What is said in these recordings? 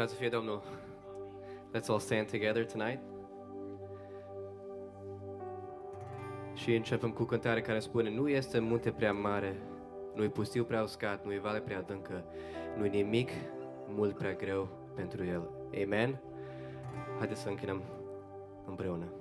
Lăudați să fie Domnul. Let's all stand together tonight. Și începem cu cântarea care spune Nu este munte prea mare, nu e pustiu prea uscat, nu e vale prea adâncă, nu e nimic mult prea greu pentru el. Amen? Haideți să închinăm împreună.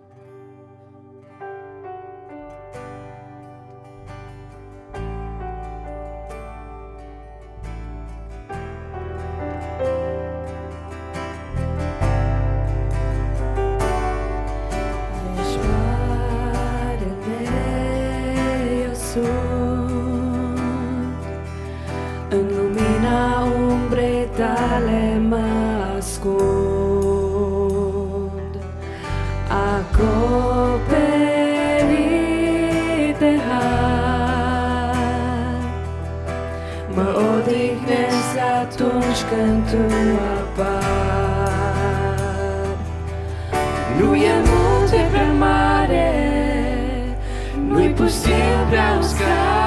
tale mă ascund. Acoperit de har. Mă odihnesc atunci când tu apar. Nu e multe prea mare Nu-i pustiu prea uscat.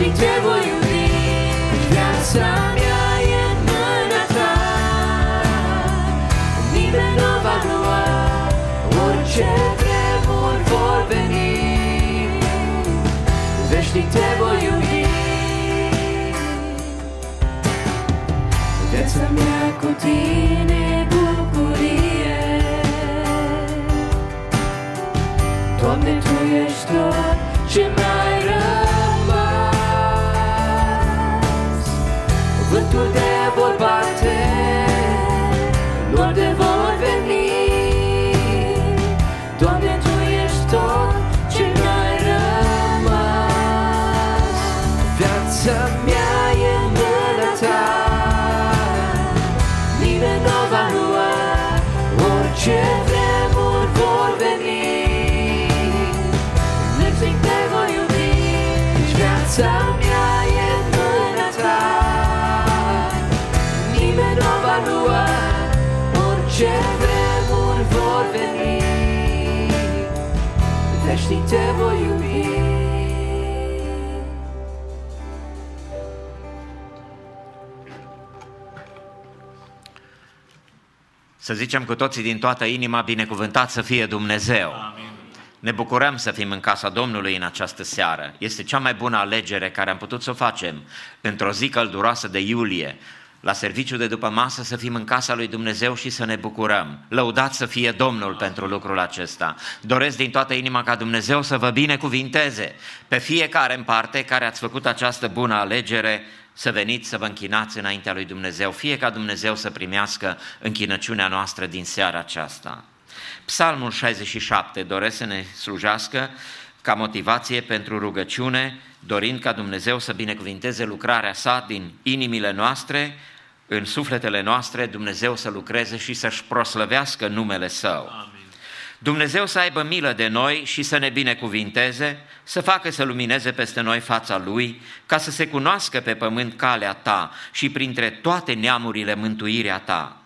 Veșnic te voi iubi Viața mea e în mâna ta. Nimeni nu va lua Orice vremuri vor veni. Veșnic te voi iubi Viața mea cu tine e bucurie. Doamne, Tu ești tot ce mai Vântul de vor Veșnic te voi iubi Să zicem cu toții din toată inima, binecuvântat să fie Dumnezeu. Amin. Ne bucurăm să fim în casa Domnului în această seară. Este cea mai bună alegere care am putut să o facem într-o zi călduroasă de iulie, la serviciu de după masă să fim în casa lui Dumnezeu și să ne bucurăm. Lăudați să fie Domnul pentru lucrul acesta. Doresc din toată inima ca Dumnezeu să vă binecuvinteze pe fiecare în parte care ați făcut această bună alegere să veniți să vă închinați înaintea lui Dumnezeu, fie ca Dumnezeu să primească închinăciunea noastră din seara aceasta. Psalmul 67 doresc să ne slujească ca motivație pentru rugăciune, dorind ca Dumnezeu să binecuvinteze lucrarea sa din inimile noastre, în sufletele noastre, Dumnezeu să lucreze și să-și proslăvească numele Său. Amin. Dumnezeu să aibă milă de noi și să ne binecuvinteze, să facă să lumineze peste noi fața Lui, ca să se cunoască pe pământ calea Ta și printre toate neamurile mântuirea Ta.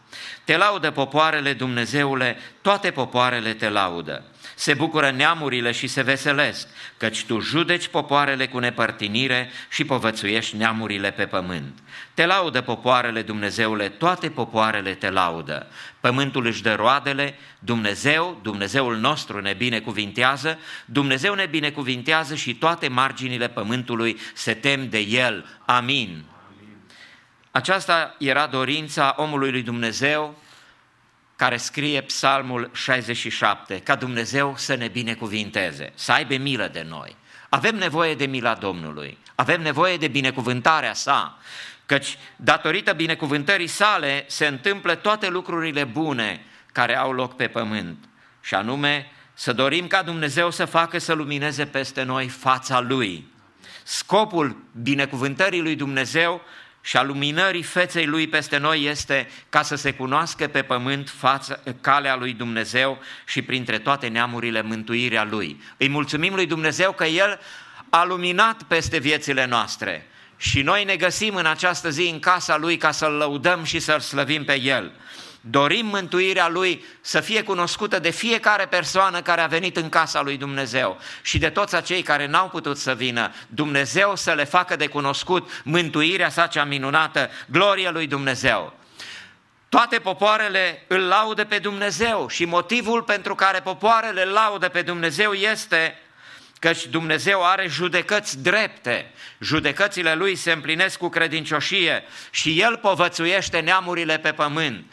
Te laudă popoarele, Dumnezeule, toate popoarele te laudă. Se bucură neamurile și se veselesc, căci tu judeci popoarele cu nepărtinire și povățuiești neamurile pe pământ. Te laudă popoarele, Dumnezeule, toate popoarele te laudă. Pământul își dă roadele, Dumnezeu, Dumnezeul nostru ne binecuvintează, Dumnezeu ne binecuvintează și toate marginile pământului se tem de El. Amin. Aceasta era dorința omului lui Dumnezeu care scrie psalmul 67, ca Dumnezeu să ne binecuvinteze, să aibă milă de noi. Avem nevoie de mila Domnului, avem nevoie de binecuvântarea sa, căci datorită binecuvântării sale se întâmplă toate lucrurile bune care au loc pe pământ, și anume să dorim ca Dumnezeu să facă să lumineze peste noi fața Lui. Scopul binecuvântării lui Dumnezeu și a luminării feței lui peste noi este ca să se cunoască pe pământ fața, calea lui Dumnezeu și printre toate neamurile mântuirea lui. Îi mulțumim lui Dumnezeu că El a luminat peste viețile noastre și noi ne găsim în această zi în casa Lui ca să-L lăudăm și să-L slăvim pe El. Dorim mântuirea Lui să fie cunoscută de fiecare persoană care a venit în casa lui Dumnezeu și de toți acei care n-au putut să vină. Dumnezeu să le facă de cunoscut mântuirea sa cea minunată, gloria lui Dumnezeu. Toate popoarele îl laudă pe Dumnezeu și motivul pentru care popoarele îl laudă pe Dumnezeu este căci Dumnezeu are judecăți drepte, judecățile Lui se împlinesc cu credincioșie și El povățuiește neamurile pe pământ.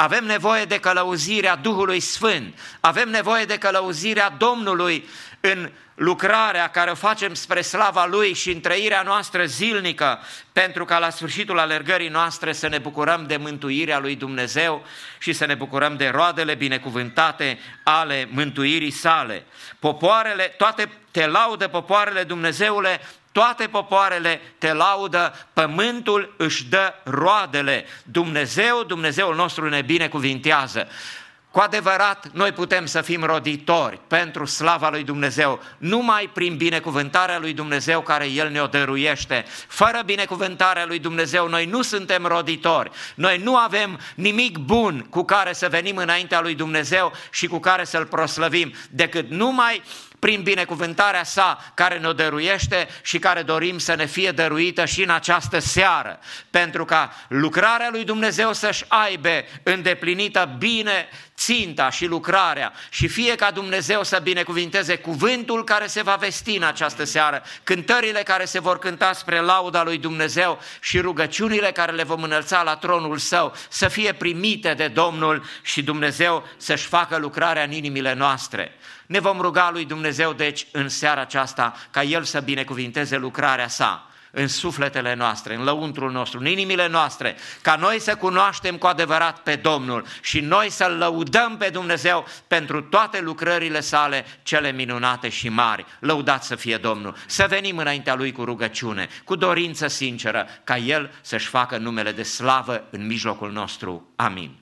Avem nevoie de călăuzirea Duhului Sfânt, avem nevoie de călăuzirea Domnului în lucrarea care o facem spre slava Lui și în trăirea noastră zilnică, pentru ca la sfârșitul alergării noastre să ne bucurăm de mântuirea Lui Dumnezeu și să ne bucurăm de roadele binecuvântate ale mântuirii sale. Popoarele, toate te laudă popoarele Dumnezeule, toate popoarele te laudă, pământul își dă roadele. Dumnezeu, Dumnezeul nostru ne binecuvintează. Cu adevărat, noi putem să fim roditori pentru slava lui Dumnezeu, numai prin binecuvântarea lui Dumnezeu care El ne-o dăruiește. Fără binecuvântarea lui Dumnezeu, noi nu suntem roditori. Noi nu avem nimic bun cu care să venim înaintea lui Dumnezeu și cu care să-L proslăvim, decât numai prin binecuvântarea sa care ne-o dăruiește și care dorim să ne fie dăruită și în această seară, pentru ca lucrarea lui Dumnezeu să-și aibă îndeplinită bine ținta și lucrarea și fie ca Dumnezeu să binecuvinteze cuvântul care se va vesti în această seară, cântările care se vor cânta spre lauda lui Dumnezeu și rugăciunile care le vom înălța la tronul său să fie primite de Domnul și Dumnezeu să-și facă lucrarea în inimile noastre. Ne vom ruga lui Dumnezeu, deci, în seara aceasta, ca El să binecuvinteze lucrarea sa în sufletele noastre, în lăuntrul nostru, în inimile noastre, ca noi să cunoaștem cu adevărat pe Domnul și noi să-L lăudăm pe Dumnezeu pentru toate lucrările sale, cele minunate și mari. Lăudat să fie Domnul! Să venim înaintea Lui cu rugăciune, cu dorință sinceră, ca El să-și facă numele de slavă în mijlocul nostru. Amin.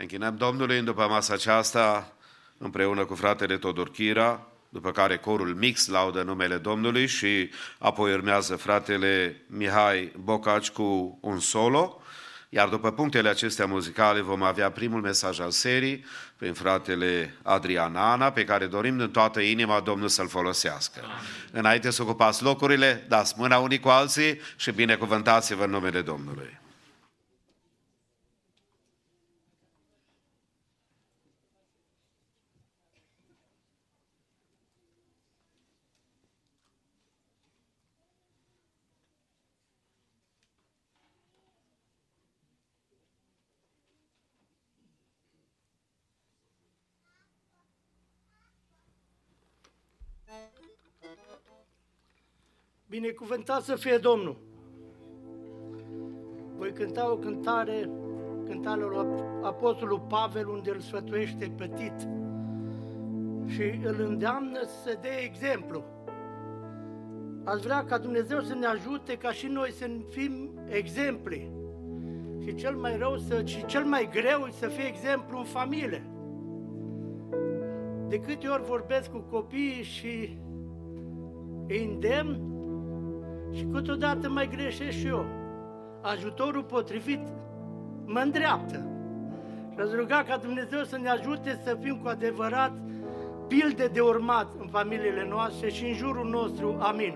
Închinăm Domnului în după masa aceasta împreună cu fratele Todor Chira, după care corul mix laudă numele Domnului și apoi urmează fratele Mihai Bocaci cu un solo, iar după punctele acestea muzicale vom avea primul mesaj al serii prin fratele Adrian Ana, pe care dorim din toată inima Domnul să-l folosească. Amin. Înainte să ocupați locurile, dați mâna unii cu alții și binecuvântați-vă în numele Domnului. Binecuvântat să fie Domnul! Voi cânta o cântare, cântarea lui Apostolul Pavel, unde îl sfătuiește pe Tit și îl îndeamnă să dea exemplu Aș vrea ca Dumnezeu să ne ajute ca și noi să fim exemple. Și cel mai rău să, și cel mai greu e să fie exemplu în familie. De câte ori vorbesc cu copiii și îi îndemn și câteodată mai greșesc și eu. Ajutorul potrivit mă îndreaptă. Și aș ruga ca Dumnezeu să ne ajute să fim cu adevărat pilde de urmat în familiile noastre și în jurul nostru. Amin.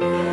Yeah.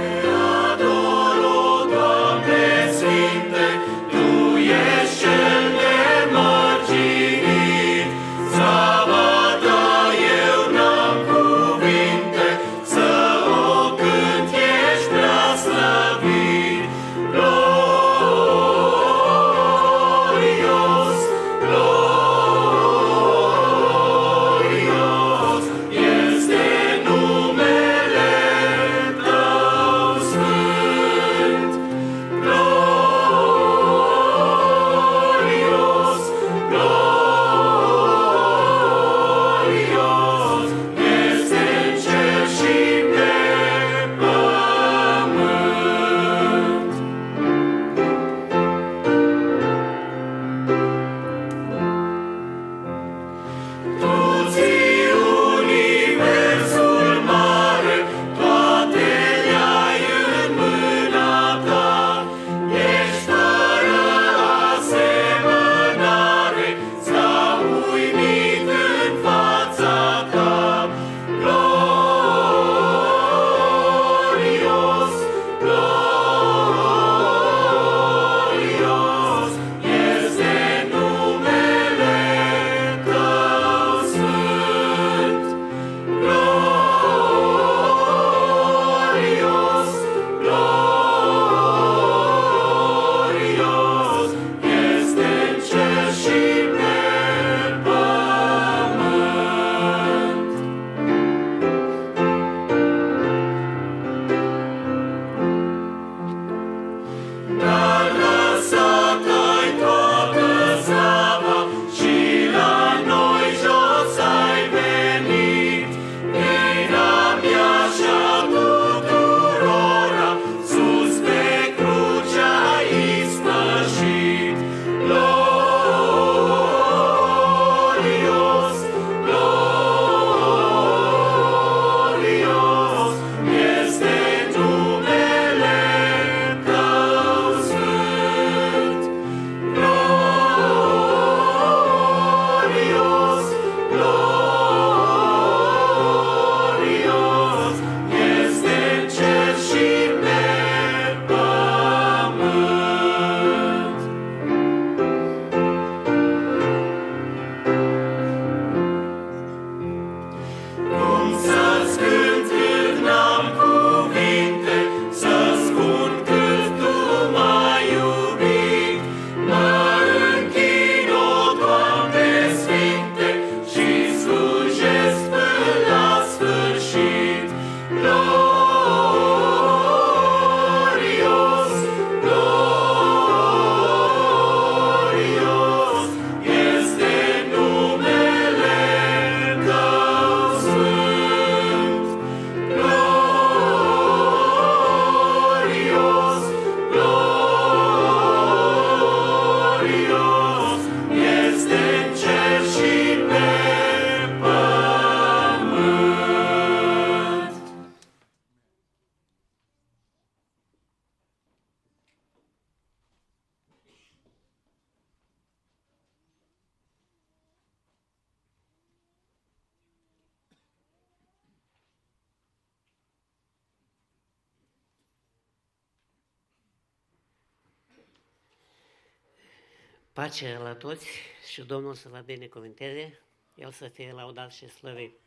Pace la toți și Domnul să vă binecuvânteze, El să fie laudat și slăvit.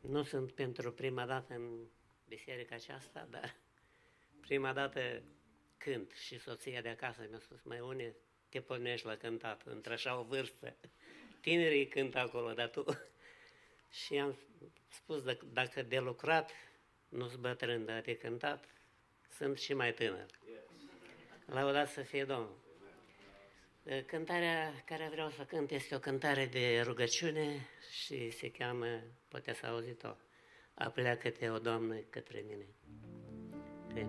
Nu sunt pentru prima dată în biserica aceasta, dar prima dată cânt și soția de acasă mi-a spus, mai une, te pornești la cântat, într așa o vârstă. Tinerii cântă acolo, dar tu... și am spus, dacă de lucrat nu-s bătrân, dar de cântat, sunt și mai tânăr. Laudat să fie Domnul. Cântarea care vreau să cânt este o cântare de rugăciune și se cheamă, poate să auzit-o, Apleacă-te, o Doamnă, către mine. Amen.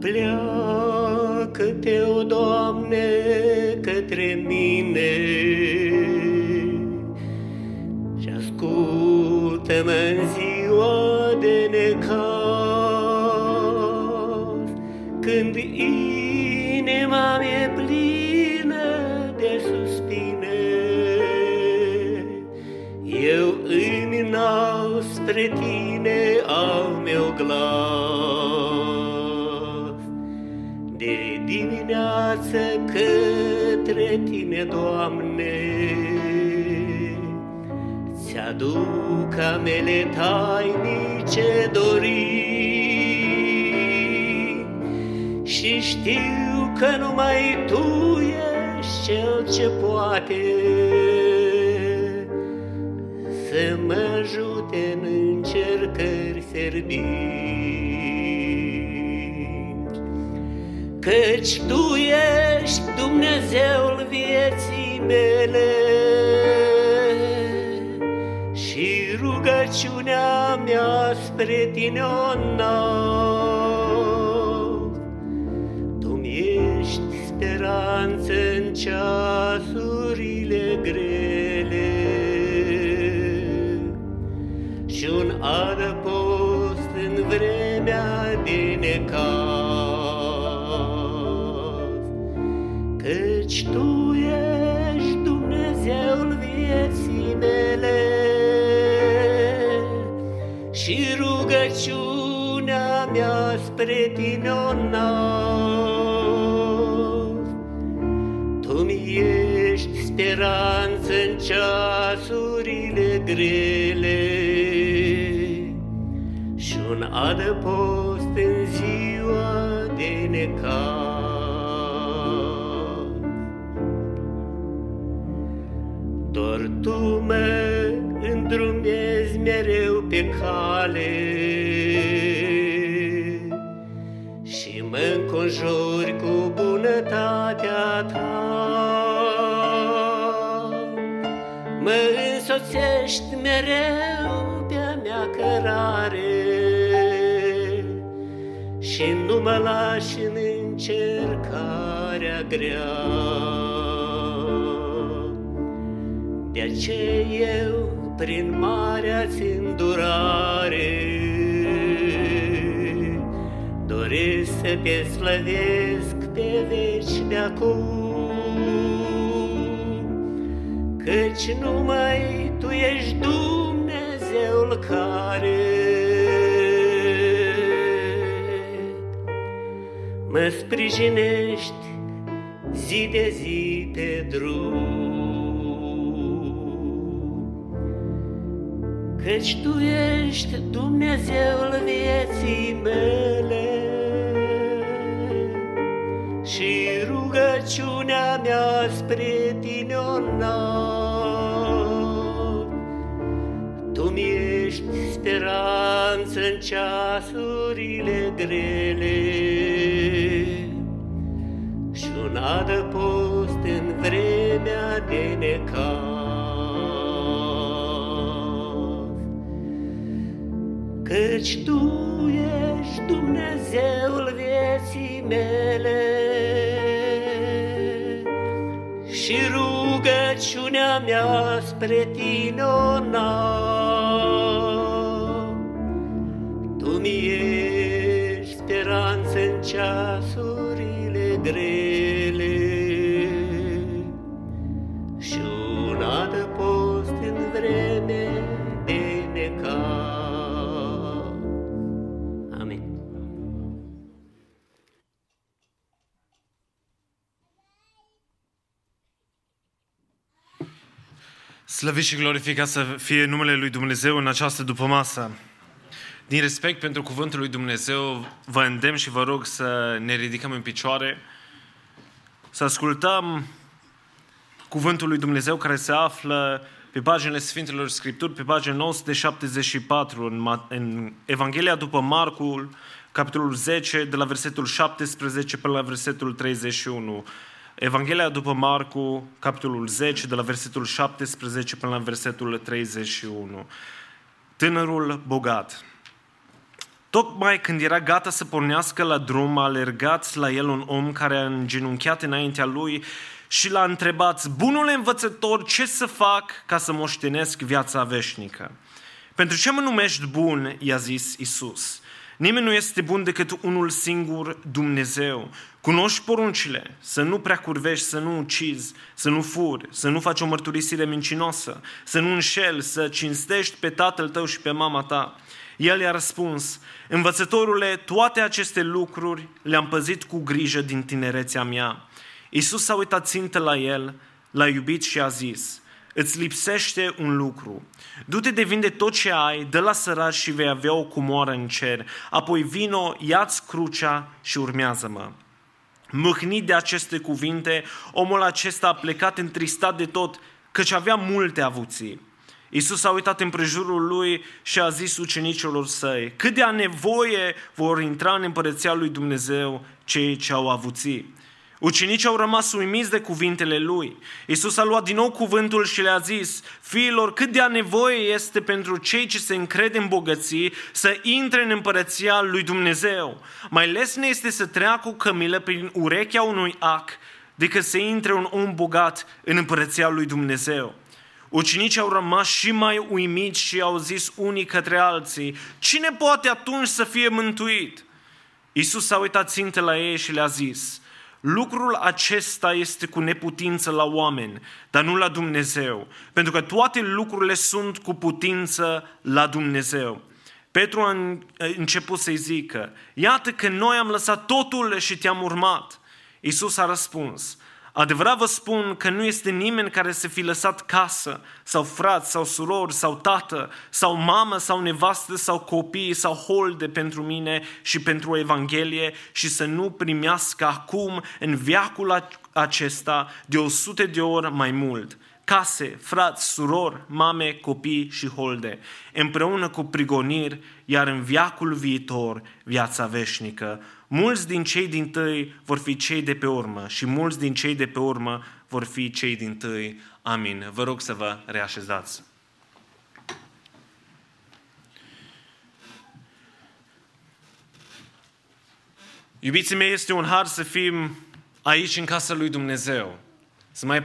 Pleacă-te, o Doamne, către mine meu glas dimineață către Tine, Doamne. Ți-aduc amele tainice dori și știu că numai Tu ești Cel ce poate să mă ajute în încercări serbiri căci Tu ești Dumnezeul vieții mele. Și rugăciunea mea spre Tine o Tu ești speranță în ceasurile mereu pe-a mea cărare Și nu mă lași în încercarea grea. De aceea eu, prin marea-ți îndurare, doresc să te slăvesc pe veci de acum, Căci numai Tu ești Dumnezeul care mă sprijinești zi de zi pe drum. Căci Tu ești Dumnezeul vieții mele Și rugăciunea mea spre Tine o Tu-mi ești speranță în ceasurile grele Și un adăpost în vremea de necaz. Căci Tu ești Dumnezeul vieții mele Și rugăciunea mea spre Tine o ceasurile grele și un adăpost în vreme de necaz. Amin. Slăvit și glorificat să fie numele Lui Dumnezeu în această dupămasă. Din respect pentru cuvântul lui Dumnezeu, vă îndemn și vă rog să ne ridicăm în picioare, să ascultăm cuvântul lui Dumnezeu care se află pe paginile Sfintelor Scripturi, pe pagina 974, în, Ma- în Evanghelia după Marcul, capitolul 10, de la versetul 17 până la versetul 31. Evanghelia după Marcu, capitolul 10, de la versetul 17 până la versetul 31. Tânărul bogat. Tocmai când era gata să pornească la drum, a alergat la el un om care a îngenunchiat înaintea lui și l-a întrebat, bunule învățător, ce să fac ca să moștenesc viața veșnică? Pentru ce mă numești bun, i-a zis Isus. Nimeni nu este bun decât unul singur, Dumnezeu. Cunoști poruncile, să nu prea curvești, să nu ucizi, să nu furi, să nu faci o mărturisire mincinoasă, să nu înșeli, să cinstești pe tatăl tău și pe mama ta. El i-a răspuns, învățătorule, toate aceste lucruri le-am păzit cu grijă din tinerețea mea. Iisus s-a uitat țintă la el, l-a iubit și a zis, îți lipsește un lucru. Du-te de vinde tot ce ai, dă la săraci și vei avea o cumoară în cer. Apoi vino, ia-ți crucea și urmează-mă. Mâhnit de aceste cuvinte, omul acesta a plecat întristat de tot, căci avea multe avuții. Iisus a uitat în prejurul lui și a zis ucenicilor săi, cât de a nevoie vor intra în împărăția lui Dumnezeu cei ce au avuții. Ucenicii au rămas uimiți de cuvintele lui. Iisus a luat din nou cuvântul și le-a zis, fiilor, cât de a nevoie este pentru cei ce se încred în bogății să intre în împărăția lui Dumnezeu. Mai lesne este să treacă o cămilă prin urechea unui ac decât să intre un om bogat în împărăția lui Dumnezeu. Ucenicii au rămas și mai uimiți și au zis unii către alții, cine poate atunci să fie mântuit? Iisus s-a uitat ținte la ei și le-a zis, lucrul acesta este cu neputință la oameni, dar nu la Dumnezeu, pentru că toate lucrurile sunt cu putință la Dumnezeu. Petru a început să-i zică, iată că noi am lăsat totul și te-am urmat. Iisus a răspuns, Adevărat vă spun că nu este nimeni care să fi lăsat casă, sau frați, sau surori, sau tată, sau mamă, sau nevastă, sau copii, sau holde pentru mine și pentru Evanghelie și să nu primească acum, în viacul acesta, de o sute de ori mai mult. Case, frați, surori, mame, copii și holde, împreună cu prigoniri, iar în viacul viitor viața veșnică. Mulți din cei din tâi vor fi cei de pe urmă și mulți din cei de pe urmă vor fi cei din tâi. Amin. Vă rog să vă reașezați. Iubiții mei, este un har să fim aici în casa lui Dumnezeu. Să mai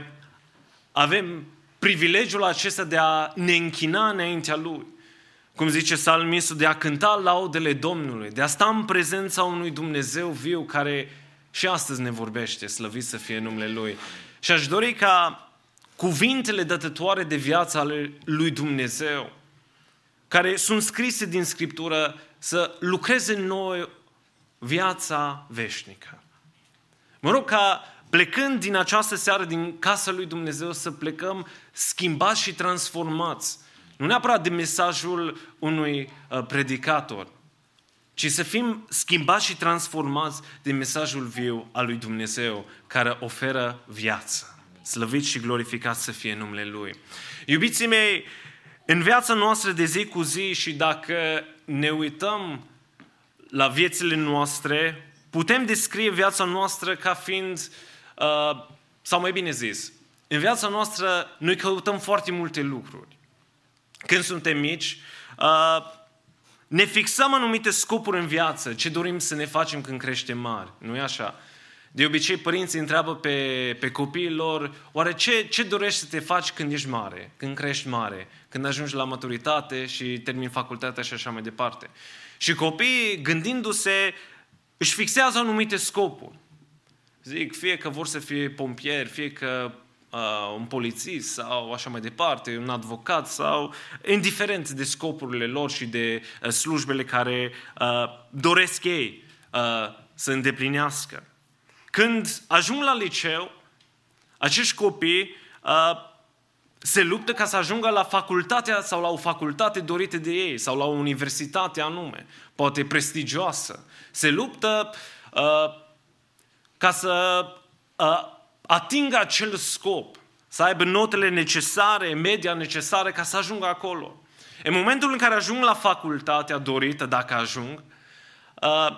avem privilegiul acesta de a ne închina înaintea Lui cum zice salmistul, de a cânta laudele Domnului, de a sta în prezența unui Dumnezeu viu care și astăzi ne vorbește, slăvit să fie numele Lui. Și aș dori ca cuvintele dătătoare de viață ale lui Dumnezeu, care sunt scrise din Scriptură, să lucreze în noi viața veșnică. Mă rog ca plecând din această seară din casa lui Dumnezeu să plecăm schimbați și transformați nu neapărat de mesajul unui uh, predicator, ci să fim schimbați și transformați de mesajul viu al lui Dumnezeu, care oferă viață. Slăvit și glorificat să fie numele Lui. Iubiții mei, în viața noastră de zi cu zi și dacă ne uităm la viețile noastre, putem descrie viața noastră ca fiind, uh, sau mai bine zis, în viața noastră noi căutăm foarte multe lucruri când suntem mici, uh, ne fixăm anumite scopuri în viață, ce dorim să ne facem când creștem mari. Nu e așa? De obicei, părinții întreabă pe, pe copiii lor, oare ce, ce dorești să te faci când ești mare, când crești mare, când ajungi la maturitate și termini facultatea și așa mai departe. Și copiii, gândindu-se, își fixează anumite scopuri. Zic, fie că vor să fie pompieri, fie că uh, un polițist sau așa mai departe, un avocat sau indiferent de scopurile lor și de uh, slujbele care uh, doresc ei uh, să îndeplinească. Când ajung la liceu, acești copii uh, se luptă ca să ajungă la facultatea sau la o facultate dorită de ei sau la o universitate anume, poate prestigioasă. Se luptă uh, ca să uh, atingă acel scop, să aibă notele necesare, media necesară ca să ajungă acolo. În momentul în care ajung la facultatea dorită, dacă ajung, uh,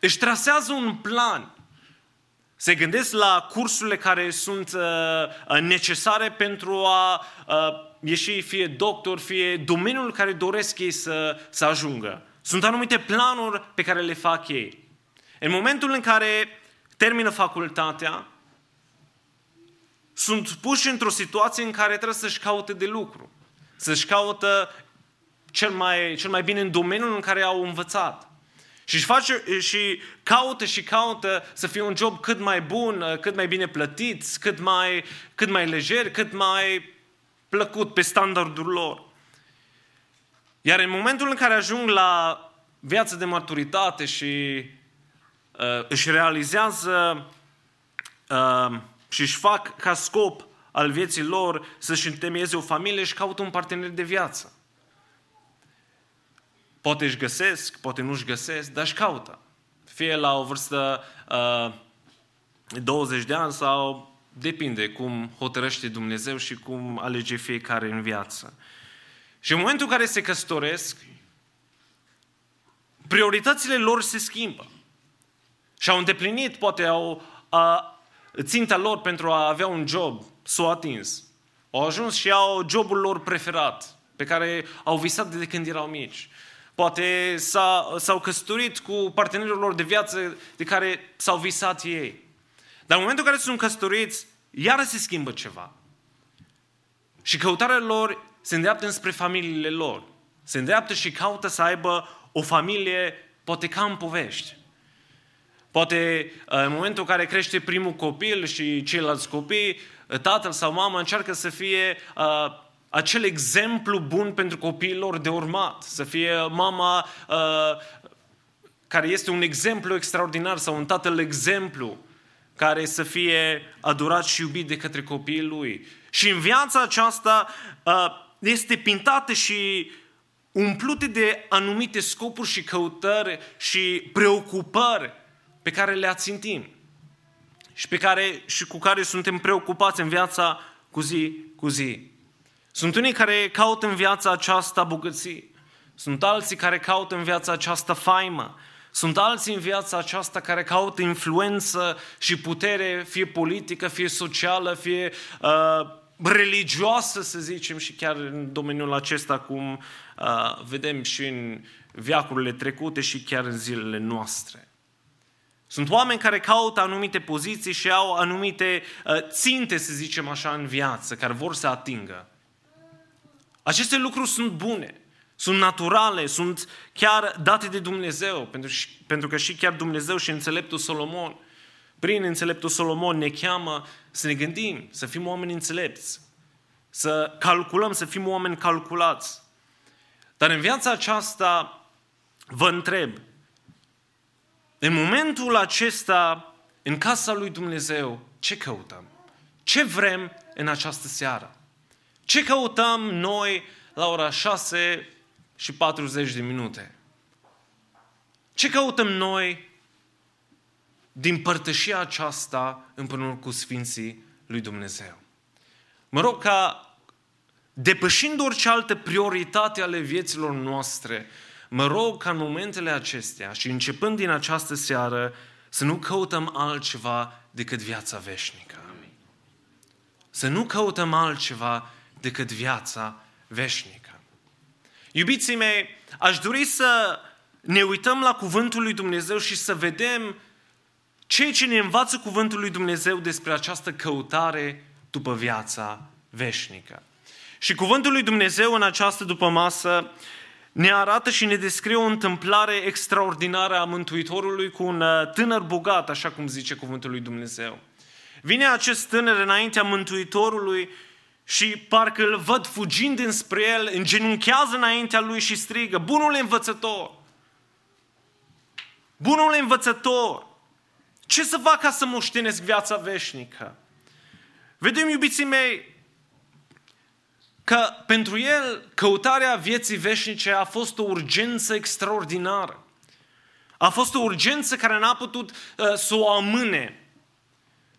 își trasează un plan. Se gândesc la cursurile care sunt uh, necesare pentru a uh, ieși fie doctor, fie domeniul care doresc ei să, să ajungă. Sunt anumite planuri pe care le fac ei. În momentul în care termină facultatea, sunt puși într-o situație în care trebuie să-și caute de lucru. Să-și caută cel mai, cel mai bine în domeniul în care au învățat. Și își face și caută și caută să fie un job cât mai bun, cât mai bine plătit, cât mai, cât mai lejer, cât mai plăcut pe standardul lor. Iar în momentul în care ajung la viața de maturitate și uh, își realizează uh, și își fac ca scop al vieții lor să-și întemeieze o familie și caută un partener de viață. Poate își găsesc, poate nu își găsesc, dar își caută. Fie la o vârstă uh, 20 de ani sau depinde cum hotărăște Dumnezeu și cum alege fiecare în viață. Și în momentul în care se căsătoresc, prioritățile lor se schimbă. Și au îndeplinit, poate au a, ținta lor pentru a avea un job, s-au atins. Au ajuns și au jobul lor preferat, pe care au visat de când erau mici. Poate s-au căsătorit cu partenerul lor de viață de care s-au visat ei. Dar în momentul în care sunt căsătoriți, iară se schimbă ceva. Și căutarea lor se îndreaptă înspre familiile lor. Se îndreaptă și caută să aibă o familie, poate ca în povești. Poate uh, în momentul în care crește primul copil și ceilalți copii, uh, tatăl sau mama încearcă să fie uh, acel exemplu bun pentru copiilor de urmat. Să fie mama uh, care este un exemplu extraordinar sau un tatăl exemplu care să fie adorat și iubit de către copiii lui. Și în viața aceasta uh, este pintată și umplute de anumite scopuri și căutări și preocupări pe care le ațintim și, pe care, și cu care suntem preocupați în viața cu zi cu zi. Sunt unii care caută în viața aceasta bogății. Sunt alții care caută în viața aceasta faimă. Sunt alții în viața aceasta care caută influență și putere, fie politică, fie socială, fie uh, religioasă, să zicem, și chiar în domeniul acesta, cum uh, vedem și în viacurile trecute și chiar în zilele noastre. Sunt oameni care caută anumite poziții și au anumite uh, ținte, să zicem așa, în viață, care vor să atingă. Aceste lucruri sunt bune, sunt naturale, sunt chiar date de Dumnezeu, pentru, pentru că și chiar Dumnezeu și înțeleptul Solomon, prin înțeleptul Solomon ne cheamă să ne gândim, să fim oameni înțelepți, să calculăm, să fim oameni calculați. Dar în viața aceasta vă întreb, în momentul acesta, în casa lui Dumnezeu, ce căutăm? Ce vrem în această seară? Ce căutăm noi la ora 6 și 40 de minute? Ce căutăm noi din părtășia aceasta împreună cu Sfinții lui Dumnezeu? Mă rog ca, depășind orice altă prioritate ale vieților noastre, mă rog ca în momentele acestea și începând din această seară să nu căutăm altceva decât viața veșnică. Să nu căutăm altceva decât viața veșnică. Iubiții mei, aș dori să ne uităm la Cuvântul lui Dumnezeu și să vedem ceea ce ne învață Cuvântul lui Dumnezeu despre această căutare după viața veșnică. Și Cuvântul lui Dumnezeu în această după masă ne arată și ne descrie o întâmplare extraordinară a Mântuitorului cu un uh, tânăr bogat, așa cum zice Cuvântul lui Dumnezeu. Vine acest tânăr înaintea Mântuitorului și parcă îl văd fugind înspre el, îngenunchează înaintea lui și strigă, Bunul învățător! Bunul învățător! Ce să fac ca să moștenesc viața veșnică? Vedem, iubiții mei, că pentru el căutarea vieții veșnice a fost o urgență extraordinară. A fost o urgență care n-a putut uh, să o amâne.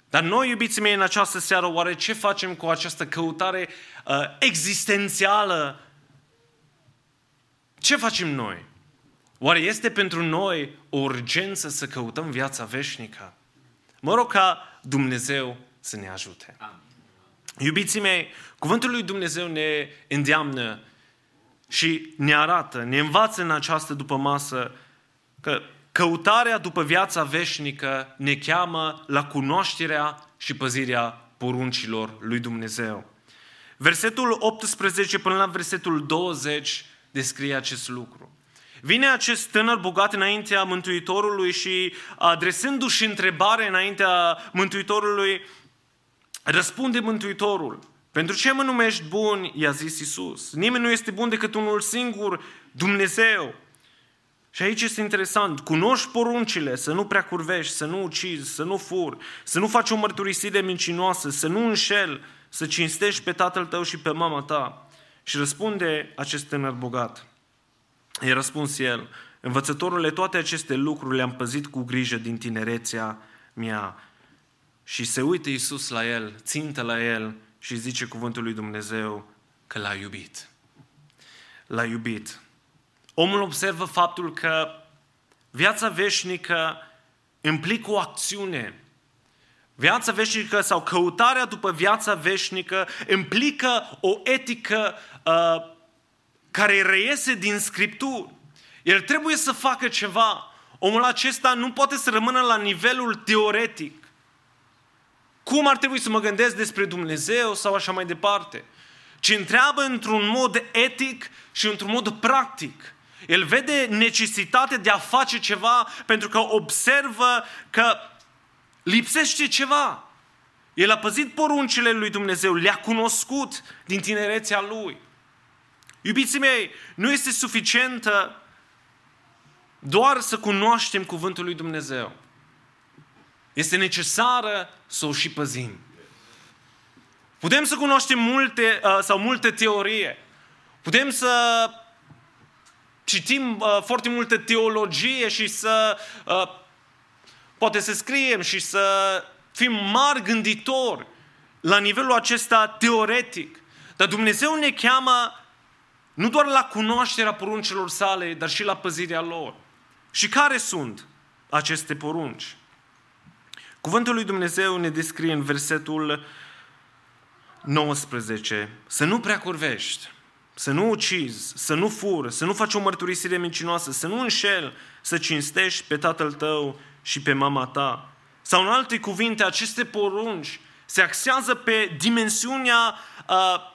Dar noi, iubiții mei, în această seară, oare ce facem cu această căutare uh, existențială? Ce facem noi? Oare este pentru noi o urgență să căutăm viața veșnică? Mă rog ca Dumnezeu să ne ajute. Iubiții mei, cuvântul lui Dumnezeu ne îndeamnă și ne arată, ne învață în această după masă că căutarea după viața veșnică ne cheamă la cunoașterea și păzirea poruncilor lui Dumnezeu. Versetul 18 până la versetul 20 descrie acest lucru. Vine acest tânăr bogat înaintea Mântuitorului și adresându-și întrebare înaintea Mântuitorului, răspunde Mântuitorul. Pentru ce mă numești bun? I-a zis Isus. Nimeni nu este bun decât unul singur, Dumnezeu. Și aici este interesant, cunoști poruncile, să nu prea curvești, să nu ucizi, să nu furi, să nu faci o mărturisire mincinoasă, să nu înșel, să cinstești pe tatăl tău și pe mama ta. Și răspunde acest tânăr bogat. I-a răspuns el, învățătorule, toate aceste lucruri le-am păzit cu grijă din tinerețea mea. Și se uită Iisus la el, țintă la el și zice cuvântul lui Dumnezeu că l-a iubit. L-a iubit. Omul observă faptul că viața veșnică implică o acțiune. Viața veșnică sau căutarea după viața veșnică implică o etică uh, care reiese din Scripturi. El trebuie să facă ceva. Omul acesta nu poate să rămână la nivelul teoretic. Cum ar trebui să mă gândesc despre Dumnezeu sau așa mai departe. Ci întreabă într-un mod etic și într-un mod practic. El vede necesitatea de a face ceva pentru că observă că lipsește ceva. El a păzit poruncile lui Dumnezeu, le-a cunoscut din tinerețea lui. Iubiții mei, nu este suficientă doar să cunoaștem cuvântul lui Dumnezeu. Este necesară să o și păzim. Putem să cunoaștem multe uh, sau multe teorie. Putem să citim uh, foarte multă teologie și să uh, poate să scriem și să fim mari gânditori la nivelul acesta teoretic. Dar Dumnezeu ne cheamă nu doar la cunoașterea poruncilor sale, dar și la păzirea lor. Și care sunt aceste porunci? Cuvântul lui Dumnezeu ne descrie în versetul 19 să nu prea curvești, să nu ucizi, să nu furi, să nu faci o mărturisire mincinoasă, să nu înșel, să cinstești pe tatăl tău și pe mama ta. Sau în alte cuvinte, aceste porunci se axează pe dimensiunea uh,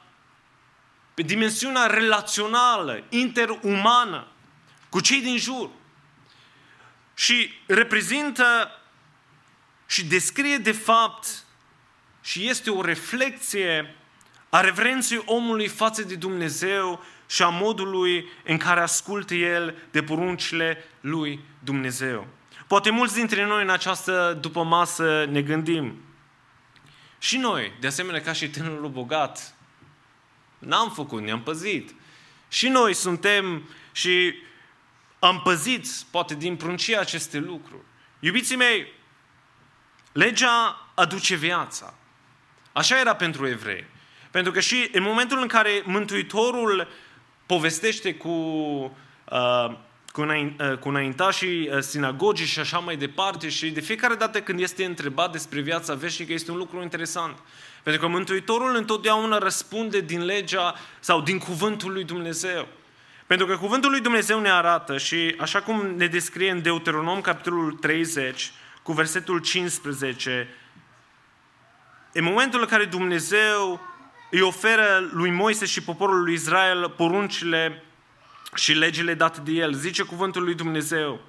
pe dimensiunea relațională, interumană, cu cei din jur. Și reprezintă și descrie de fapt și este o reflexie a reverenței omului față de Dumnezeu și a modului în care ascultă el de poruncile lui Dumnezeu. Poate mulți dintre noi în această după masă ne gândim. Și noi, de asemenea ca și tânărul bogat, N-am făcut, ne-am păzit. Și noi suntem și am păzit, poate din pruncia aceste lucruri. Iubiții mei, legea aduce viața. Așa era pentru evrei. Pentru că și în momentul în care Mântuitorul povestește cu, uh, cu, înain, uh, cu înaintașii uh, sinagogii și așa mai departe și de fiecare dată când este întrebat despre viața veșnică este un lucru interesant. Pentru că Mântuitorul întotdeauna răspunde din legea sau din cuvântul lui Dumnezeu. Pentru că cuvântul lui Dumnezeu ne arată și așa cum ne descrie în Deuteronom capitolul 30 cu versetul 15, în momentul în care Dumnezeu îi oferă lui Moise și poporul lui Israel poruncile și legile date de el, zice cuvântul lui Dumnezeu,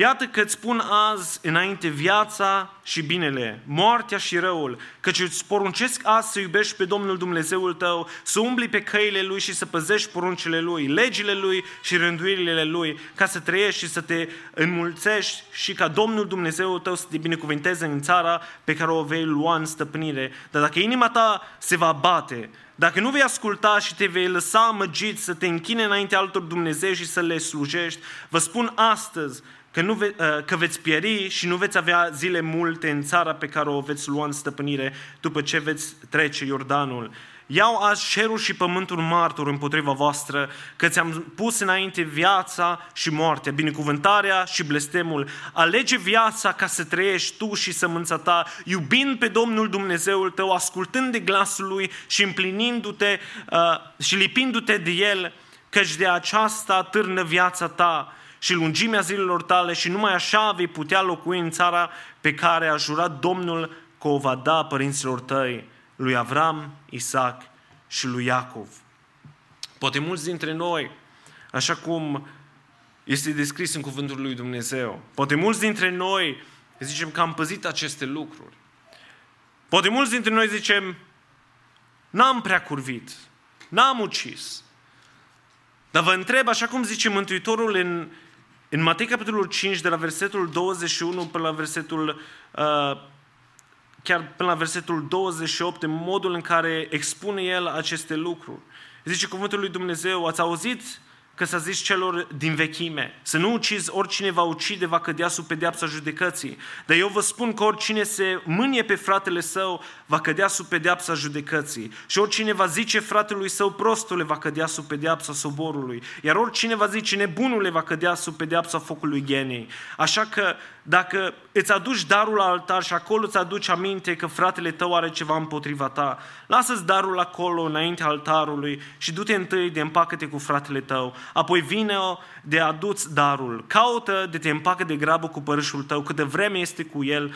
Iată că îți spun azi înainte viața și binele, moartea și răul, căci îți poruncesc azi să iubești pe Domnul Dumnezeul tău, să umbli pe căile Lui și să păzești poruncile Lui, legile Lui și rânduirile Lui, ca să trăiești și să te înmulțești și ca Domnul Dumnezeul tău să te binecuvinteze în țara pe care o vei lua în stăpânire. Dar dacă inima ta se va bate, dacă nu vei asculta și te vei lăsa amăgit să te închine înainte altor Dumnezeu și să le slujești, vă spun astăzi că, nu ve- uh, că veți pieri și nu veți avea zile multe în țara pe care o veți lua în stăpânire după ce veți trece Iordanul. Iau azi cerul și pământul martor împotriva voastră, că ți-am pus înainte viața și moartea, binecuvântarea și blestemul. Alege viața ca să trăiești tu și sămânța ta, iubind pe Domnul Dumnezeul tău, ascultând de glasul Lui și împlinindu-te uh, și lipindu-te de El, căci de aceasta târnă viața ta și lungimea zilelor tale și numai așa vei putea locui în țara pe care a jurat Domnul că o va da părinților tăi, lui Avram, Isaac și lui Iacov. Poate mulți dintre noi, așa cum este descris în cuvântul lui Dumnezeu, poate mulți dintre noi zicem că am păzit aceste lucruri. Poate mulți dintre noi zicem, n-am prea curvit, n-am ucis. Dar vă întreb, așa cum zice Mântuitorul în, în Matei capitolul 5, de la versetul 21 până la versetul, uh, chiar până la versetul 28, în modul în care expune el aceste lucruri. Zice cuvântul lui Dumnezeu, ați auzit că s-a zis celor din vechime, să nu ucizi, oricine va ucide va cădea sub pedeapsa judecății. Dar eu vă spun că oricine se mânie pe fratele său va cădea sub pedeapsa judecății. Și oricine va zice fratelui său prostule va cădea sub pedeapsa soborului. Iar oricine va zice nebunule va cădea sub pedeapsa focului genei. Așa că dacă îți aduci darul la altar și acolo îți aduci aminte că fratele tău are ceva împotriva ta, lasă-ți darul acolo înainte altarului și du-te întâi de împacă-te cu fratele tău, apoi vine de adus darul, caută de te împacă de grabă cu părâșul tău, câtă vreme este cu el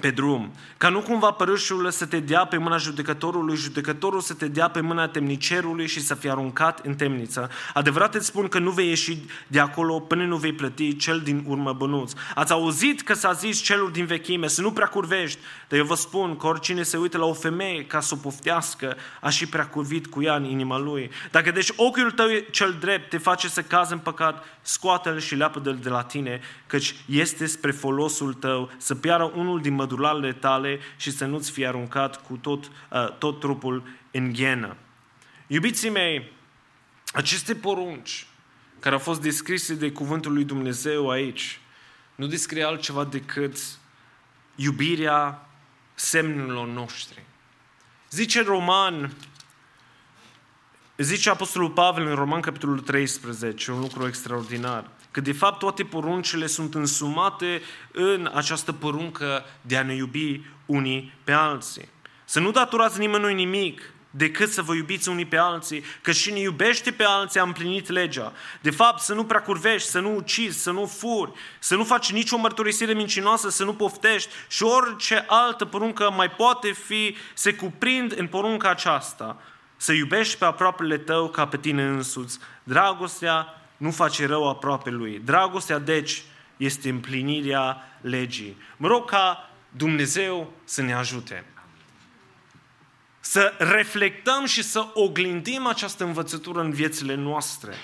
pe drum, ca nu cumva părâșul să te dea pe mâna judecătorului, judecătorul să te dea pe mâna temnicerului și să fie aruncat în temniță. Adevărat îți spun că nu vei ieși de acolo până nu vei plăti cel din urmă bănuț. Ați auzit că s-a zis celor din vechime să nu prea curvești, dar eu vă spun că oricine se uită la o femeie ca să o poftească, a și prea curvit cu ea în inima lui. Dacă deci ochiul tău cel drept te face să cazi în păcat, scoate-l și leapă-l de la tine, căci este spre folosul tău să piară unul din mădularele tale și să nu-ți fie aruncat cu tot, uh, tot trupul în ghenă. Iubiții mei, aceste porunci care au fost descrise de cuvântul lui Dumnezeu aici, nu descrie altceva decât iubirea semnelor noștri. Zice Roman, zice Apostolul Pavel în Roman capitolul 13, un lucru extraordinar, că de fapt toate poruncile sunt însumate în această poruncă de a ne iubi unii pe alții. Să nu daturați nimănui nimic, decât să vă iubiți unii pe alții, că și ne iubește pe alții a împlinit legea. De fapt, să nu prea curvești, să nu ucizi, să nu furi, să nu faci nicio mărturisire mincinoasă, să nu poftești și orice altă poruncă mai poate fi, se cuprind în porunca aceasta. Să iubești pe aproapele tău ca pe tine însuți. Dragostea nu face rău aproape lui. Dragostea, deci, este împlinirea legii. Mă rog ca Dumnezeu să ne ajute să reflectăm și să oglindim această învățătură în viețile noastre.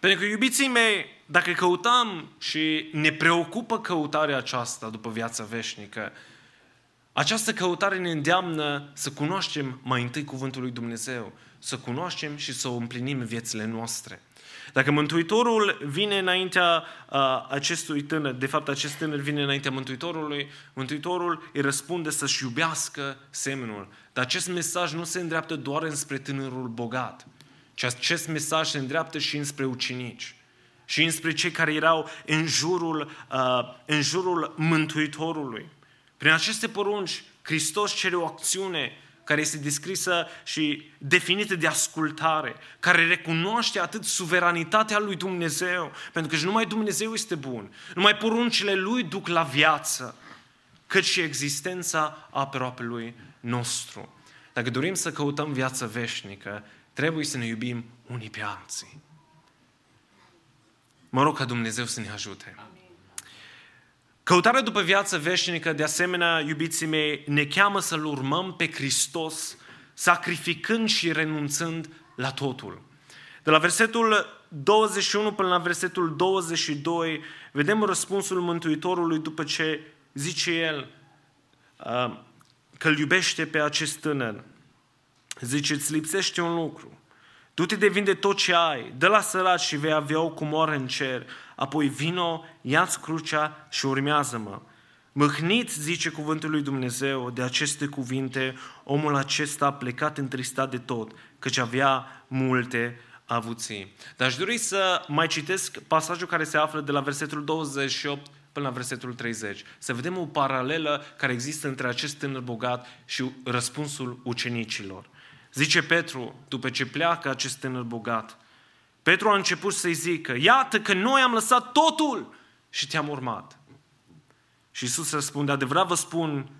Pentru că, iubiții mei, dacă căutăm și ne preocupă căutarea aceasta după viața veșnică, această căutare ne îndeamnă să cunoaștem mai întâi Cuvântul lui Dumnezeu, să cunoaștem și să o împlinim în viețile noastre. Dacă Mântuitorul vine înaintea uh, acestui tânăr, de fapt acest tânăr vine înaintea Mântuitorului, Mântuitorul îi răspunde să-și iubească semnul. Dar acest mesaj nu se îndreaptă doar înspre tânărul bogat, ci acest mesaj se îndreaptă și înspre ucenici și înspre cei care erau în jurul, uh, în jurul Mântuitorului. Prin aceste porunci, Hristos cere o acțiune care este descrisă și definită de ascultare, care recunoaște atât suveranitatea lui Dumnezeu, pentru că și numai Dumnezeu este bun, numai poruncile lui duc la viață, cât și existența aproapelui nostru. Dacă dorim să căutăm viață veșnică, trebuie să ne iubim unii pe alții. Mă rog ca Dumnezeu să ne ajute. Căutarea după viață veșnică, de asemenea, iubiții mei, ne cheamă să-L urmăm pe Hristos, sacrificând și renunțând la totul. De la versetul 21 până la versetul 22, vedem răspunsul Mântuitorului după ce zice el uh, că îl iubește pe acest tânăr. Zice, îți lipsește un lucru. Du-te de vinde tot ce ai, dă la săraci și vei avea o cumoară în cer. Apoi vino, ia-ți crucea și urmează-mă. Mâhniți, zice cuvântul lui Dumnezeu, de aceste cuvinte, omul acesta a plecat întristat de tot, căci avea multe avuții. Dar aș dori să mai citesc pasajul care se află de la versetul 28 până la versetul 30. Să vedem o paralelă care există între acest tânăr bogat și răspunsul ucenicilor. Zice Petru, după ce pleacă acest tânăr bogat, Petru a început să-i zică, iată că noi am lăsat totul și te-am urmat. Și Iisus răspunde, adevărat vă spun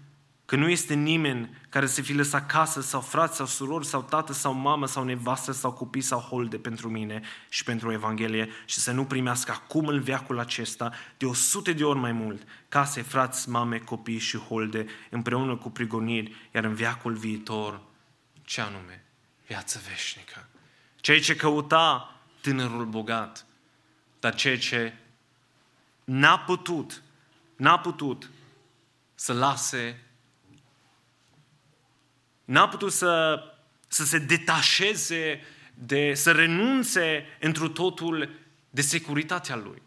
că nu este nimeni care să fi lăsat casă sau frați sau surori sau tată sau mamă sau nevastă sau copii sau holde pentru mine și pentru Evanghelie și să nu primească acum în veacul acesta de o sute de ori mai mult case, frați, mame, copii și holde împreună cu prigoniri, iar în veacul viitor, ce anume? Viață veșnică. Ceea ce căuta tânărul bogat, dar ceea ce n-a putut, n-a putut să lase n-a putut să, să se detașeze, de, să renunțe întru totul de securitatea lui.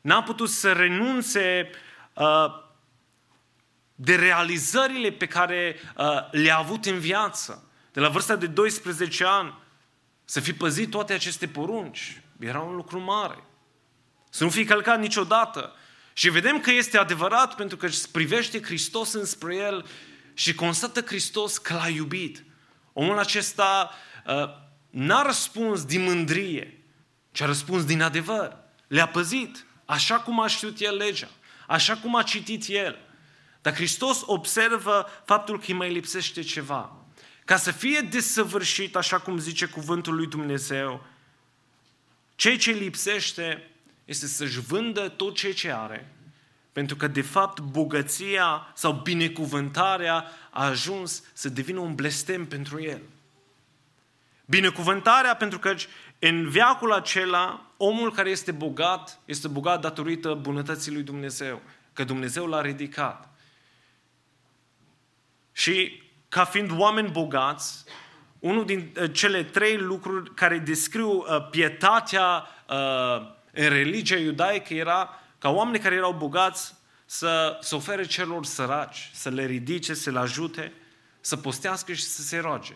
N-a putut să renunțe uh, de realizările pe care uh, le-a avut în viață. De la vârsta de 12 ani, să fi păzit toate aceste porunci. Era un lucru mare. Să nu fi călcat niciodată. Și vedem că este adevărat pentru că își privește Hristos înspre el și constată Hristos că l-a iubit. Omul acesta uh, n-a răspuns din mândrie, ci a răspuns din adevăr. Le-a păzit, așa cum a știut el legea, așa cum a citit el. Dar Hristos observă faptul că îi mai lipsește ceva. Ca să fie desăvârșit, așa cum zice cuvântul lui Dumnezeu, ceea ce lipsește este să-și vândă tot ceea ce are pentru că, de fapt, bogăția sau binecuvântarea a ajuns să devină un blestem pentru el. Binecuvântarea pentru că în veacul acela, omul care este bogat, este bogat datorită bunătății lui Dumnezeu, că Dumnezeu l-a ridicat. Și ca fiind oameni bogați, unul din uh, cele trei lucruri care descriu uh, pietatea uh, în religia iudaică era ca oamenii care erau bogați să, să ofere celor săraci, să le ridice, să le ajute, să postească și să se roage.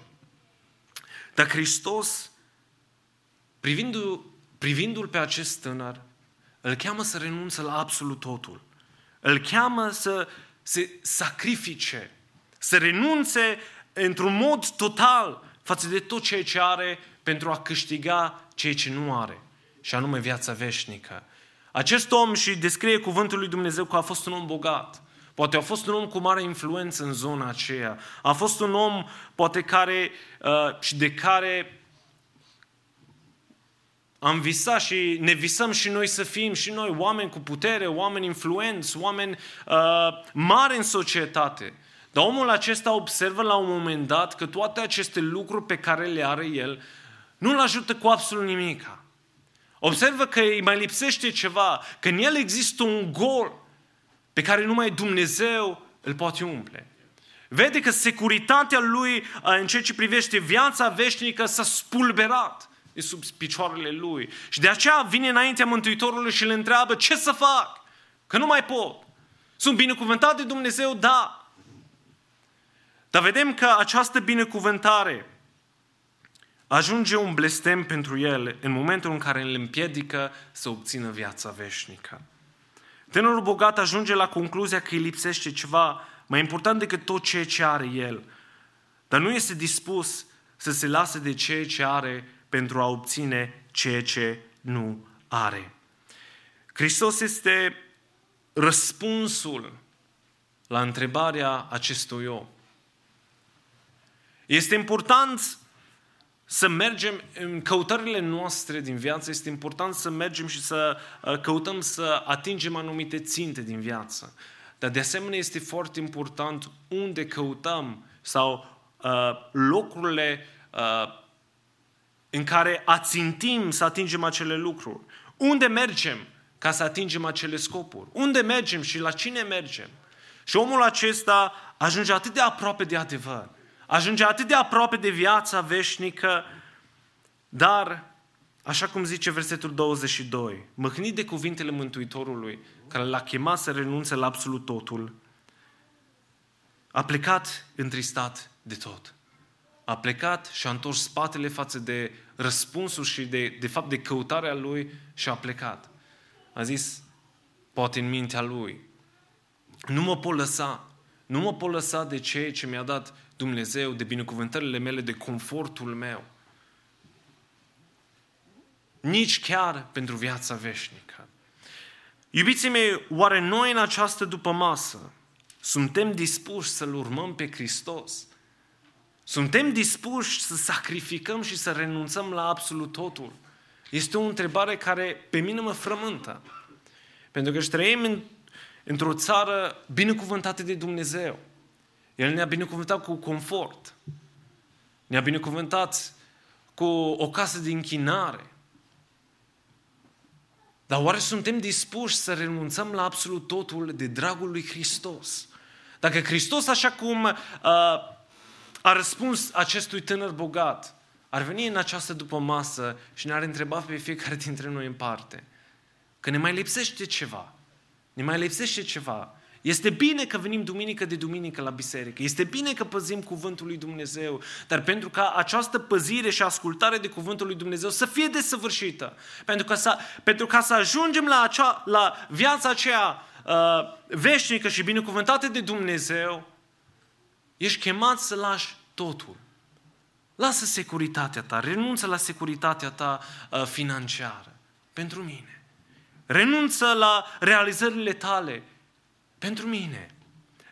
Dar Hristos, privindu-l, privindu-l pe acest tânăr, îl cheamă să renunțe la absolut totul. Îl cheamă să se sacrifice, să renunțe într-un mod total față de tot ceea ce are pentru a câștiga ceea ce nu are, și anume viața veșnică. Acest om și descrie cuvântul lui Dumnezeu că a fost un om bogat. Poate a fost un om cu mare influență în zona aceea. A fost un om, poate, care uh, și de care am visat și ne visăm și noi să fim și noi oameni cu putere, oameni influenți, oameni uh, mari în societate. Dar omul acesta observă la un moment dat că toate aceste lucruri pe care le are el nu-l ajută cu absolut nimica. Observă că îi mai lipsește ceva, că în el există un gol pe care numai Dumnezeu îl poate umple. Vede că securitatea lui în ceea ce privește viața veșnică s-a spulberat de sub picioarele lui. Și de aceea vine înaintea Mântuitorului și îl întreabă ce să fac, că nu mai pot. Sunt binecuvântat de Dumnezeu? Da. Dar vedem că această binecuvântare ajunge un blestem pentru el în momentul în care îl împiedică să obțină viața veșnică. Tânărul bogat ajunge la concluzia că îi lipsește ceva mai important decât tot ceea ce are el, dar nu este dispus să se lase de ceea ce are pentru a obține ceea ce nu are. Hristos este răspunsul la întrebarea acestui om. Este important să mergem în căutările noastre din viață, este important să mergem și să uh, căutăm să atingem anumite ținte din viață. Dar de asemenea este foarte important unde căutăm sau uh, locurile uh, în care ațintim să atingem acele lucruri. Unde mergem ca să atingem acele scopuri? Unde mergem și la cine mergem? Și omul acesta ajunge atât de aproape de adevăr, ajunge atât de aproape de viața veșnică, dar, așa cum zice versetul 22, mâhnit de cuvintele Mântuitorului, care l-a chemat să renunțe la absolut totul, a plecat întristat de tot. A plecat și a întors spatele față de răspunsul și de, de fapt de căutarea lui și a plecat. A zis, poate în mintea lui, nu mă pot lăsa, nu mă pot lăsa de ceea ce mi-a dat Dumnezeu, de binecuvântările mele, de confortul meu. Nici chiar pentru viața veșnică. Iubiții mei, oare noi în această după masă suntem dispuși să-L urmăm pe Hristos? Suntem dispuși să sacrificăm și să renunțăm la absolut totul? Este o întrebare care pe mine mă frământă. Pentru că trăim în, într-o țară binecuvântată de Dumnezeu. El ne-a binecuvântat cu confort. Ne-a binecuvântat cu o casă de închinare. Dar oare suntem dispuși să renunțăm la absolut totul de dragul lui Hristos? Dacă Hristos, așa cum uh, a răspuns acestui tânăr bogat, ar veni în această după masă și ne-ar întreba pe fiecare dintre noi în parte, că ne mai lipsește ceva, ne mai lipsește ceva, este bine că venim duminică de duminică la biserică. Este bine că păzim cuvântul lui Dumnezeu. Dar pentru ca această păzire și ascultare de cuvântul lui Dumnezeu să fie desăvârșită, pentru ca să, pentru ca să ajungem la, acea, la viața aceea uh, veșnică și binecuvântată de Dumnezeu, ești chemat să lași totul. Lasă securitatea ta, renunță la securitatea ta uh, financiară pentru mine. Renunță la realizările tale pentru mine.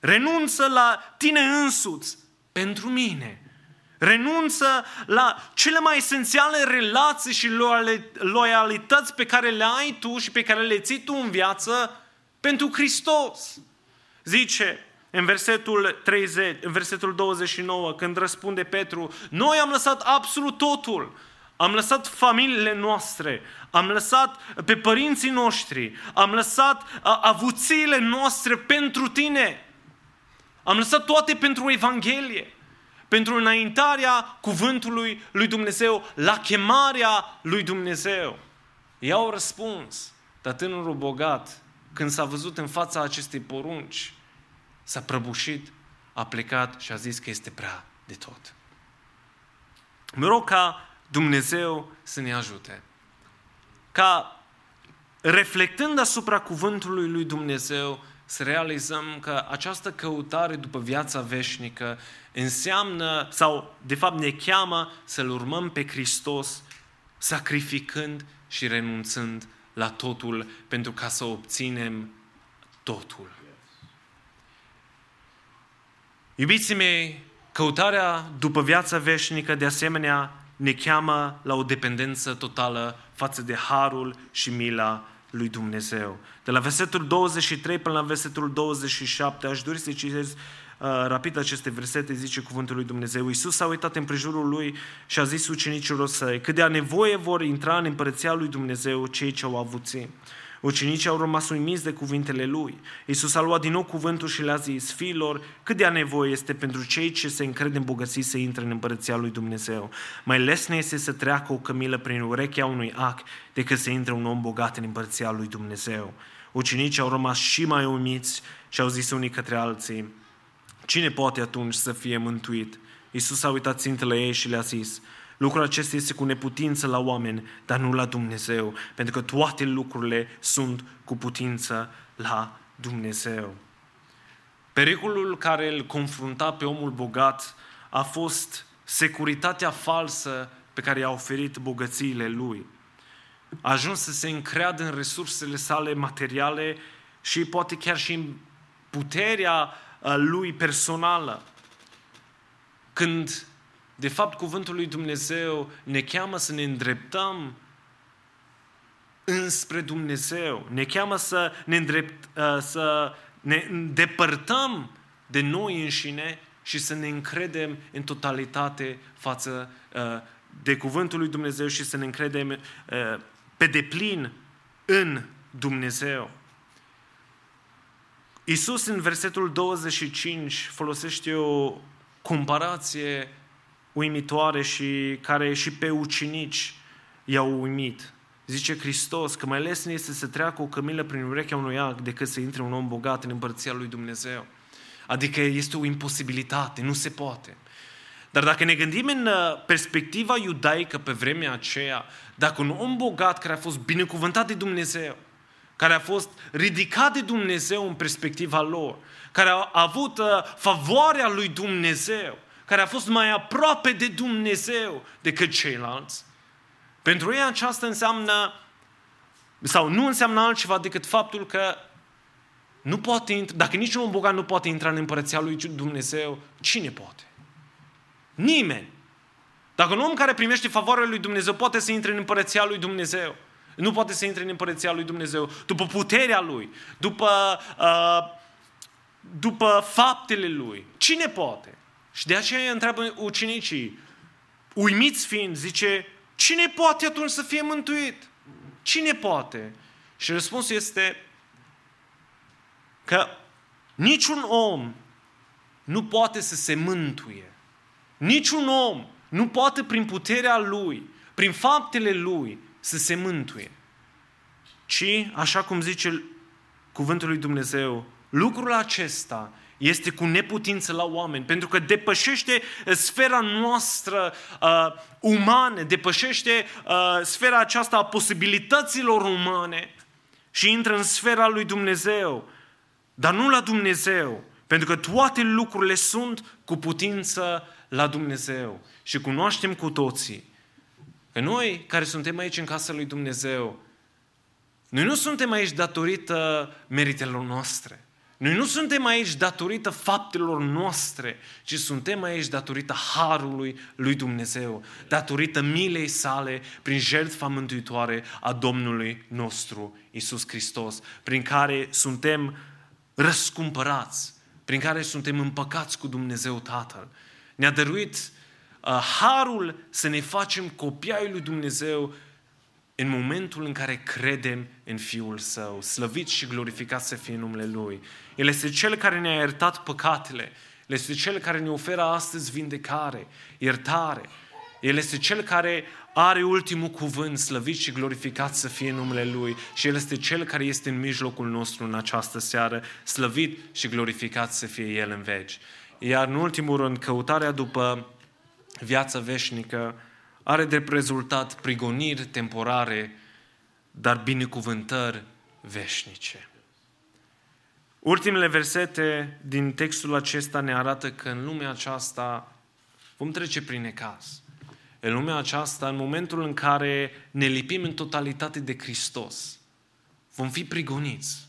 Renunță la tine însuți pentru mine. Renunță la cele mai esențiale relații și loialități pe care le ai tu și pe care le ții tu în viață pentru Hristos. Zice în versetul 30, în versetul 29, când răspunde Petru, noi am lăsat absolut totul am lăsat familiile noastre, am lăsat pe părinții noștri, am lăsat avuțiile noastre pentru tine. Am lăsat toate pentru Evanghelie, pentru înaintarea cuvântului lui Dumnezeu, la chemarea lui Dumnezeu. I-au răspuns, dar tânărul bogat, când s-a văzut în fața acestei porunci, s-a prăbușit, a plecat și a zis că este prea de tot. Mă rog ca Dumnezeu să ne ajute. Ca reflectând asupra cuvântului lui Dumnezeu, să realizăm că această căutare după viața veșnică înseamnă, sau de fapt ne cheamă să-L urmăm pe Hristos, sacrificând și renunțând la totul pentru ca să obținem totul. Iubiții mei, căutarea după viața veșnică, de asemenea, ne cheamă la o dependență totală față de harul și mila lui Dumnezeu. De la versetul 23 până la versetul 27, aș dori să citesc uh, rapid aceste versete, zice cuvântul lui Dumnezeu. Iisus s-a uitat în prejurul lui și a zis ucenicilor săi, cât de a nevoie vor intra în împărăția lui Dumnezeu cei ce au avuțit. Ucenicii au rămas uimiți de cuvintele lui. Iisus a luat din nou cuvântul și le-a zis, fiilor, cât de a nevoie este pentru cei ce se încred în bogății să intre în împărăția lui Dumnezeu. Mai lesne este să treacă o cămilă prin urechea unui ac decât să intre un om bogat în împărăția lui Dumnezeu. Ucenicii au rămas și mai uimiți și au zis unii către alții, cine poate atunci să fie mântuit? Iisus a uitat țintele ei și le-a zis, Lucrul acesta este cu neputință la oameni, dar nu la Dumnezeu, pentru că toate lucrurile sunt cu putință la Dumnezeu. Pericolul care îl confrunta pe omul bogat a fost securitatea falsă pe care i-a oferit bogățiile lui. A ajuns să se încreadă în resursele sale materiale și poate chiar și în puterea uh, lui personală. Când De fapt, cuvântul lui Dumnezeu ne cheamă să ne îndreptăm înspre Dumnezeu. Ne cheamă să ne, îndrept, uh, să ne îndepărtăm de noi înșine și să ne încredem în totalitate față uh, de cuvântul lui Dumnezeu și să ne încredem uh, pe deplin în Dumnezeu. Isus în versetul 25 folosește o comparație uimitoare și care și pe ucenici i-au uimit. Zice Hristos că mai lesne este să treacă o cămilă prin urechea unui ac decât să intre un om bogat în împărția lui Dumnezeu. Adică este o imposibilitate, nu se poate. Dar dacă ne gândim în uh, perspectiva iudaică pe vremea aceea, dacă un om bogat care a fost binecuvântat de Dumnezeu, care a fost ridicat de Dumnezeu în perspectiva lor, care a avut uh, favoarea lui Dumnezeu, care a fost mai aproape de Dumnezeu decât ceilalți, pentru ei aceasta înseamnă, sau nu înseamnă altceva decât faptul că nu poate intra, dacă niciun om bogat nu poate intra în împărăția lui Dumnezeu, cine poate? Nimeni. Dacă un om care primește favoarea lui Dumnezeu poate să intre în împărăția lui Dumnezeu, nu poate să intre în împărăția lui Dumnezeu după puterea lui, după, uh, după faptele lui. Cine poate? Și de aceea întreabă ucenicii, uimiți fiind, zice, cine poate atunci să fie mântuit? Cine poate? Și răspunsul este că niciun om nu poate să se mântuie. Niciun om nu poate prin puterea lui, prin faptele lui, să se mântuie. Ci, așa cum zice cuvântul lui Dumnezeu, lucrul acesta este cu neputință la oameni, pentru că depășește uh, sfera noastră uh, umană, depășește uh, sfera aceasta a posibilităților umane și intră în sfera lui Dumnezeu. Dar nu la Dumnezeu, pentru că toate lucrurile sunt cu putință la Dumnezeu. Și cunoaștem cu toții că noi care suntem aici în casa lui Dumnezeu, noi nu suntem aici datorită meritelor noastre. Noi nu suntem aici datorită faptelor noastre, ci suntem aici datorită harului lui Dumnezeu, datorită milei sale prin jertfa mântuitoare a Domnului nostru Isus Hristos, prin care suntem răscumpărați, prin care suntem împăcați cu Dumnezeu Tatăl. Ne-a dăruit uh, harul să ne facem copii ai lui Dumnezeu în momentul în care credem în Fiul Său. Slăvit și glorificat să fie numele Lui. El este Cel care ne-a iertat păcatele. El este Cel care ne oferă astăzi vindecare, iertare. El este Cel care are ultimul cuvânt, slăvit și glorificat să fie numele Lui. Și El este Cel care este în mijlocul nostru în această seară, slăvit și glorificat să fie El în veci. Iar în ultimul rând, căutarea după viața veșnică are drept rezultat prigoniri temporare, dar binecuvântări veșnice. Ultimele versete din textul acesta ne arată că în lumea aceasta vom trece prin necaz. În lumea aceasta, în momentul în care ne lipim în totalitate de Hristos, vom fi prigoniți.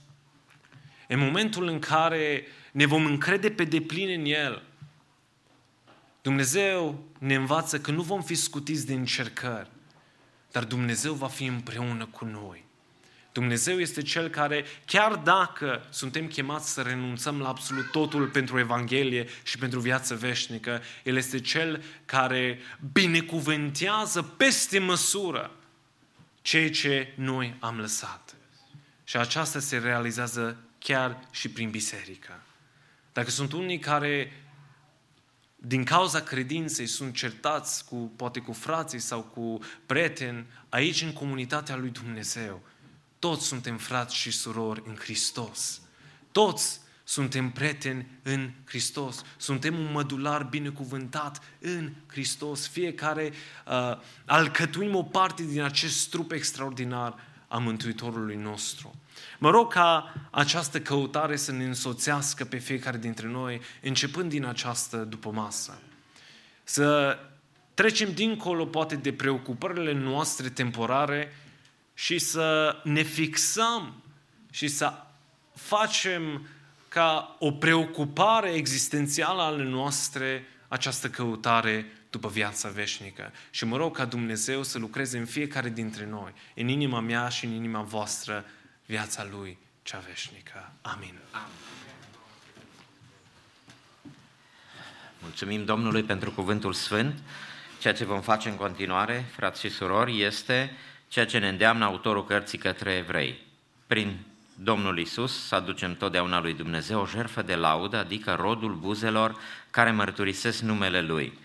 În momentul în care ne vom încrede pe deplin în El, Dumnezeu ne învață că nu vom fi scutiți de încercări, dar Dumnezeu va fi împreună cu noi. Dumnezeu este Cel care, chiar dacă suntem chemați să renunțăm la absolut totul pentru Evanghelie și pentru viață veșnică, El este Cel care binecuvântează peste măsură ceea ce noi am lăsat. Și aceasta se realizează chiar și prin biserică. Dacă sunt unii care din cauza credinței sunt certați cu, poate cu frații sau cu prieteni aici în comunitatea lui Dumnezeu. Toți suntem frați și surori în Hristos. Toți suntem prieteni în Hristos. Suntem un mădular binecuvântat în Hristos. Fiecare uh, alcătuim o parte din acest trup extraordinar a Mântuitorului nostru. Mă rog ca această căutare să ne însoțească pe fiecare dintre noi, începând din această după masă. Să trecem dincolo, poate, de preocupările noastre temporare și să ne fixăm și să facem ca o preocupare existențială ale noastre această căutare după viața veșnică. Și mă rog ca Dumnezeu să lucreze în fiecare dintre noi, în inima mea și în inima voastră, viața Lui cea veșnică. Amin. Mulțumim Domnului pentru cuvântul sfânt. Ceea ce vom face în continuare, frați și surori, este ceea ce ne îndeamnă autorul cărții către evrei. Prin Domnul Isus să aducem totdeauna lui Dumnezeu o jertfă de laudă, adică rodul buzelor care mărturisesc numele Lui.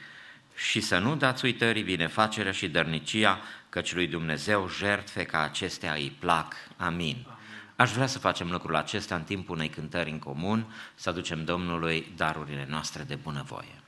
Și să nu dați uitării binefacerea și dărnicia, căci lui Dumnezeu jertfe ca acestea îi plac. Amin. Aș vrea să facem lucrul acesta în timpul unei cântări în comun, să aducem Domnului darurile noastre de bunăvoie.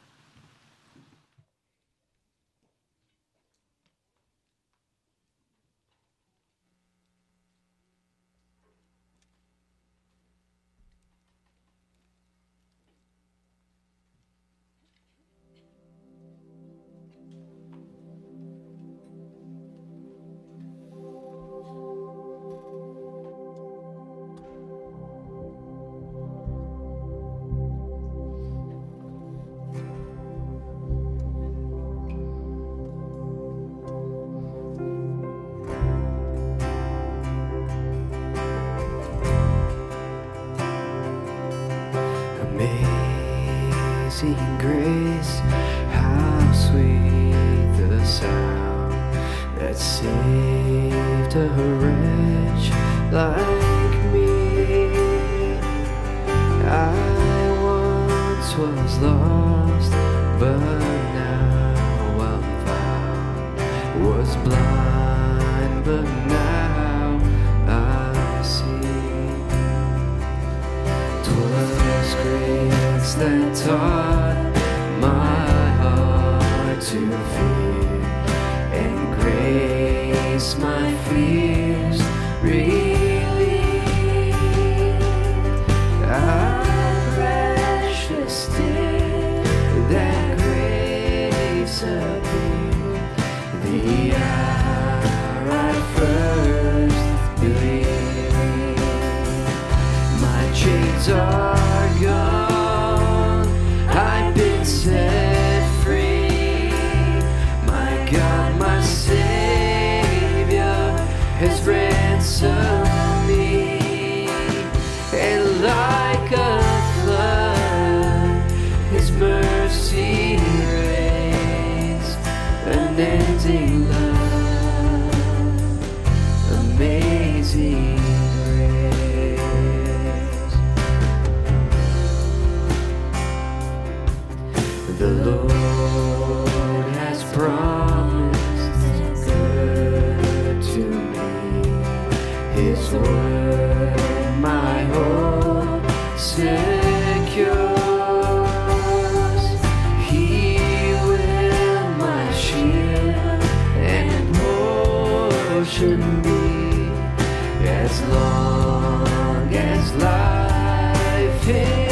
Portion be as long as life endures.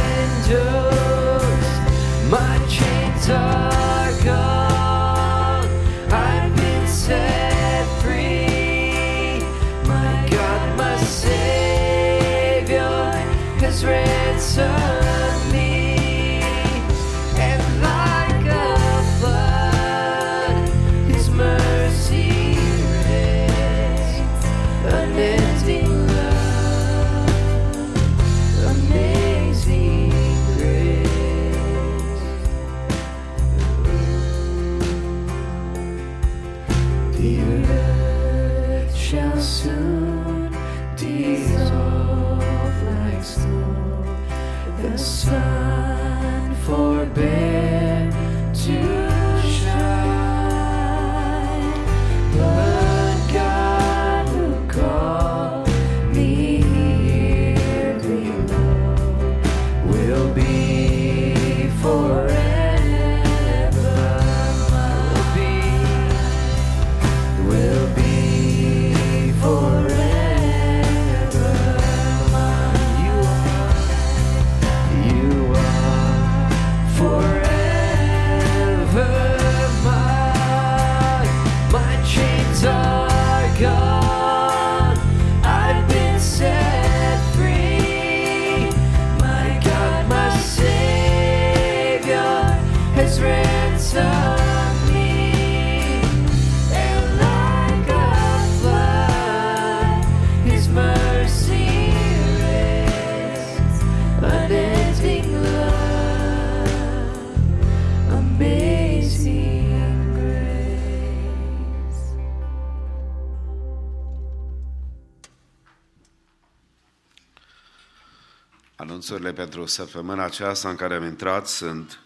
Anunțurile pentru săptămâna aceasta în care am intrat sunt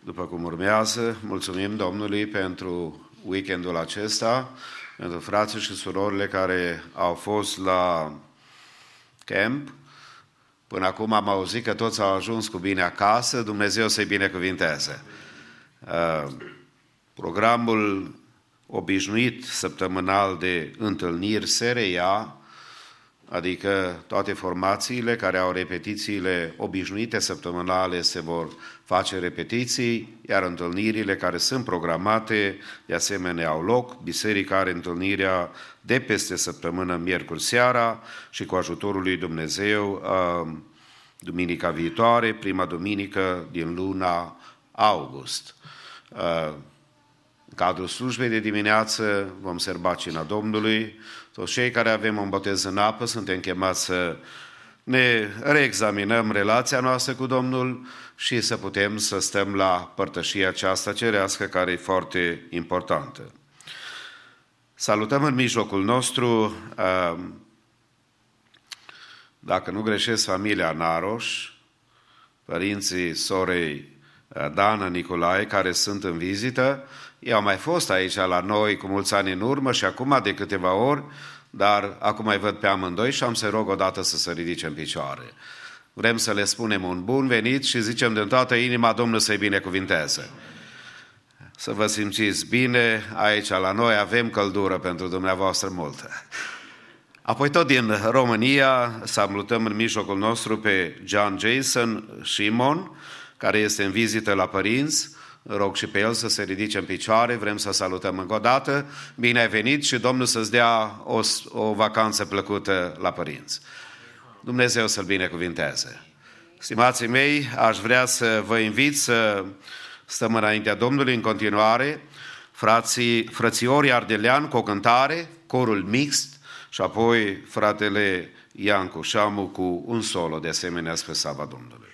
după cum urmează. Mulțumim Domnului pentru weekendul acesta, pentru frații și surorile care au fost la camp. Până acum am auzit că toți au ajuns cu bine acasă, Dumnezeu să-i binecuvinteze. Uh, Programul obișnuit săptămânal de întâlniri se reia, adică toate formațiile care au repetițiile obișnuite săptămânale se vor face repetiții, iar întâlnirile care sunt programate de asemenea au loc. Biserica are întâlnirea de peste săptămână, miercuri seara și cu ajutorul lui Dumnezeu uh, duminica viitoare, prima duminică din luna august. Uh, În cadrul slujbei de dimineață vom serba cina Domnului. Toți cei care avem un botez în apă suntem chemați să ne reexaminăm relația noastră cu Domnul și să putem să stăm la părtășia aceasta cerească care e foarte importantă. Salutăm în mijlocul nostru, uh, dacă nu greșesc, familia Naroș, părinții sorei uh, Dana Nicolae, care sunt în vizită. Ei au mai fost aici la noi cu mulți ani în urmă și acum de câteva ori, dar acum mai văd pe amândoi și am să rog odată să se ridice în picioare. Vrem să le spunem un bun venit și zicem din toată inima Domnul să-i binecuvinteze. Să vă simțiți bine, aici la noi avem căldură pentru dumneavoastră multă. Apoi tot din România salutăm în mijlocul nostru pe John Jason Shimon, care este în vizită la părinți. Rog și pe el să se ridice în picioare, vrem să salutăm încă o dată. Bine ai venit și Domnul să-ți dea o, o vacanță plăcută la părinți. Dumnezeu să-l binecuvinteze. Stimații mei, aș vrea să vă invit să stăm înaintea Domnului în continuare, frații, frățiorii Ardelean cu o cântare, corul mixt și apoi fratele Iancu Șamu cu un solo de asemenea spre sava Domnului.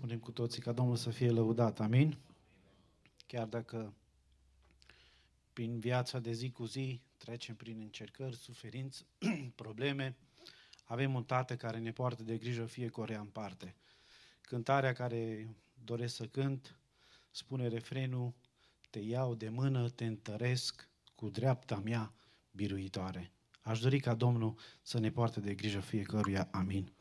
spunem cu toții ca Domnul să fie lăudat. Amin? Chiar dacă prin viața de zi cu zi trecem prin încercări, suferinți, probleme, avem un tată care ne poartă de grijă fiecare în parte. Cântarea care doresc să cânt spune refrenul Te iau de mână, te întăresc cu dreapta mea biruitoare. Aș dori ca Domnul să ne poartă de grijă fiecăruia. Amin.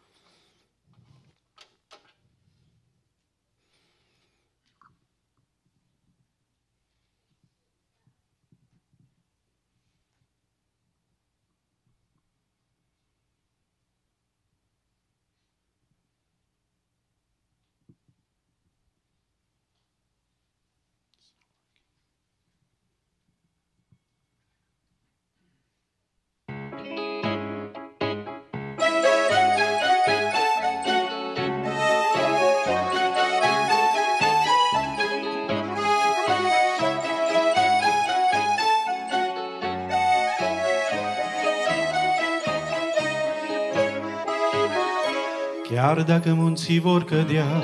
munții vor cădea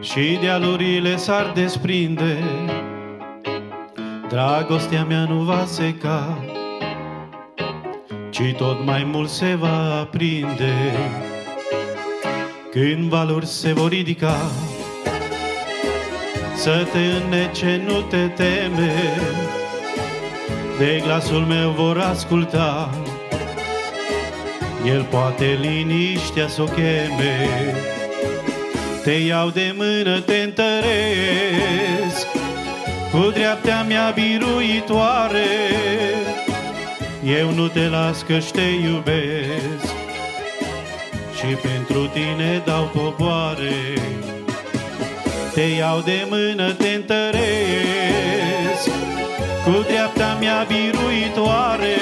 și dealurile s-ar desprinde. Dragostea mea nu va seca, ci tot mai mult se va aprinde. Când valuri se vor ridica, să te înnece, nu te teme, de glasul meu vor asculta el poate liniștea să o cheme. Te iau de mână, te întăresc, cu dreaptea mea biruitoare, eu nu te las că te iubesc și pentru tine dau popoare. Te iau de mână, te întăresc cu dreapta mea biruitoare.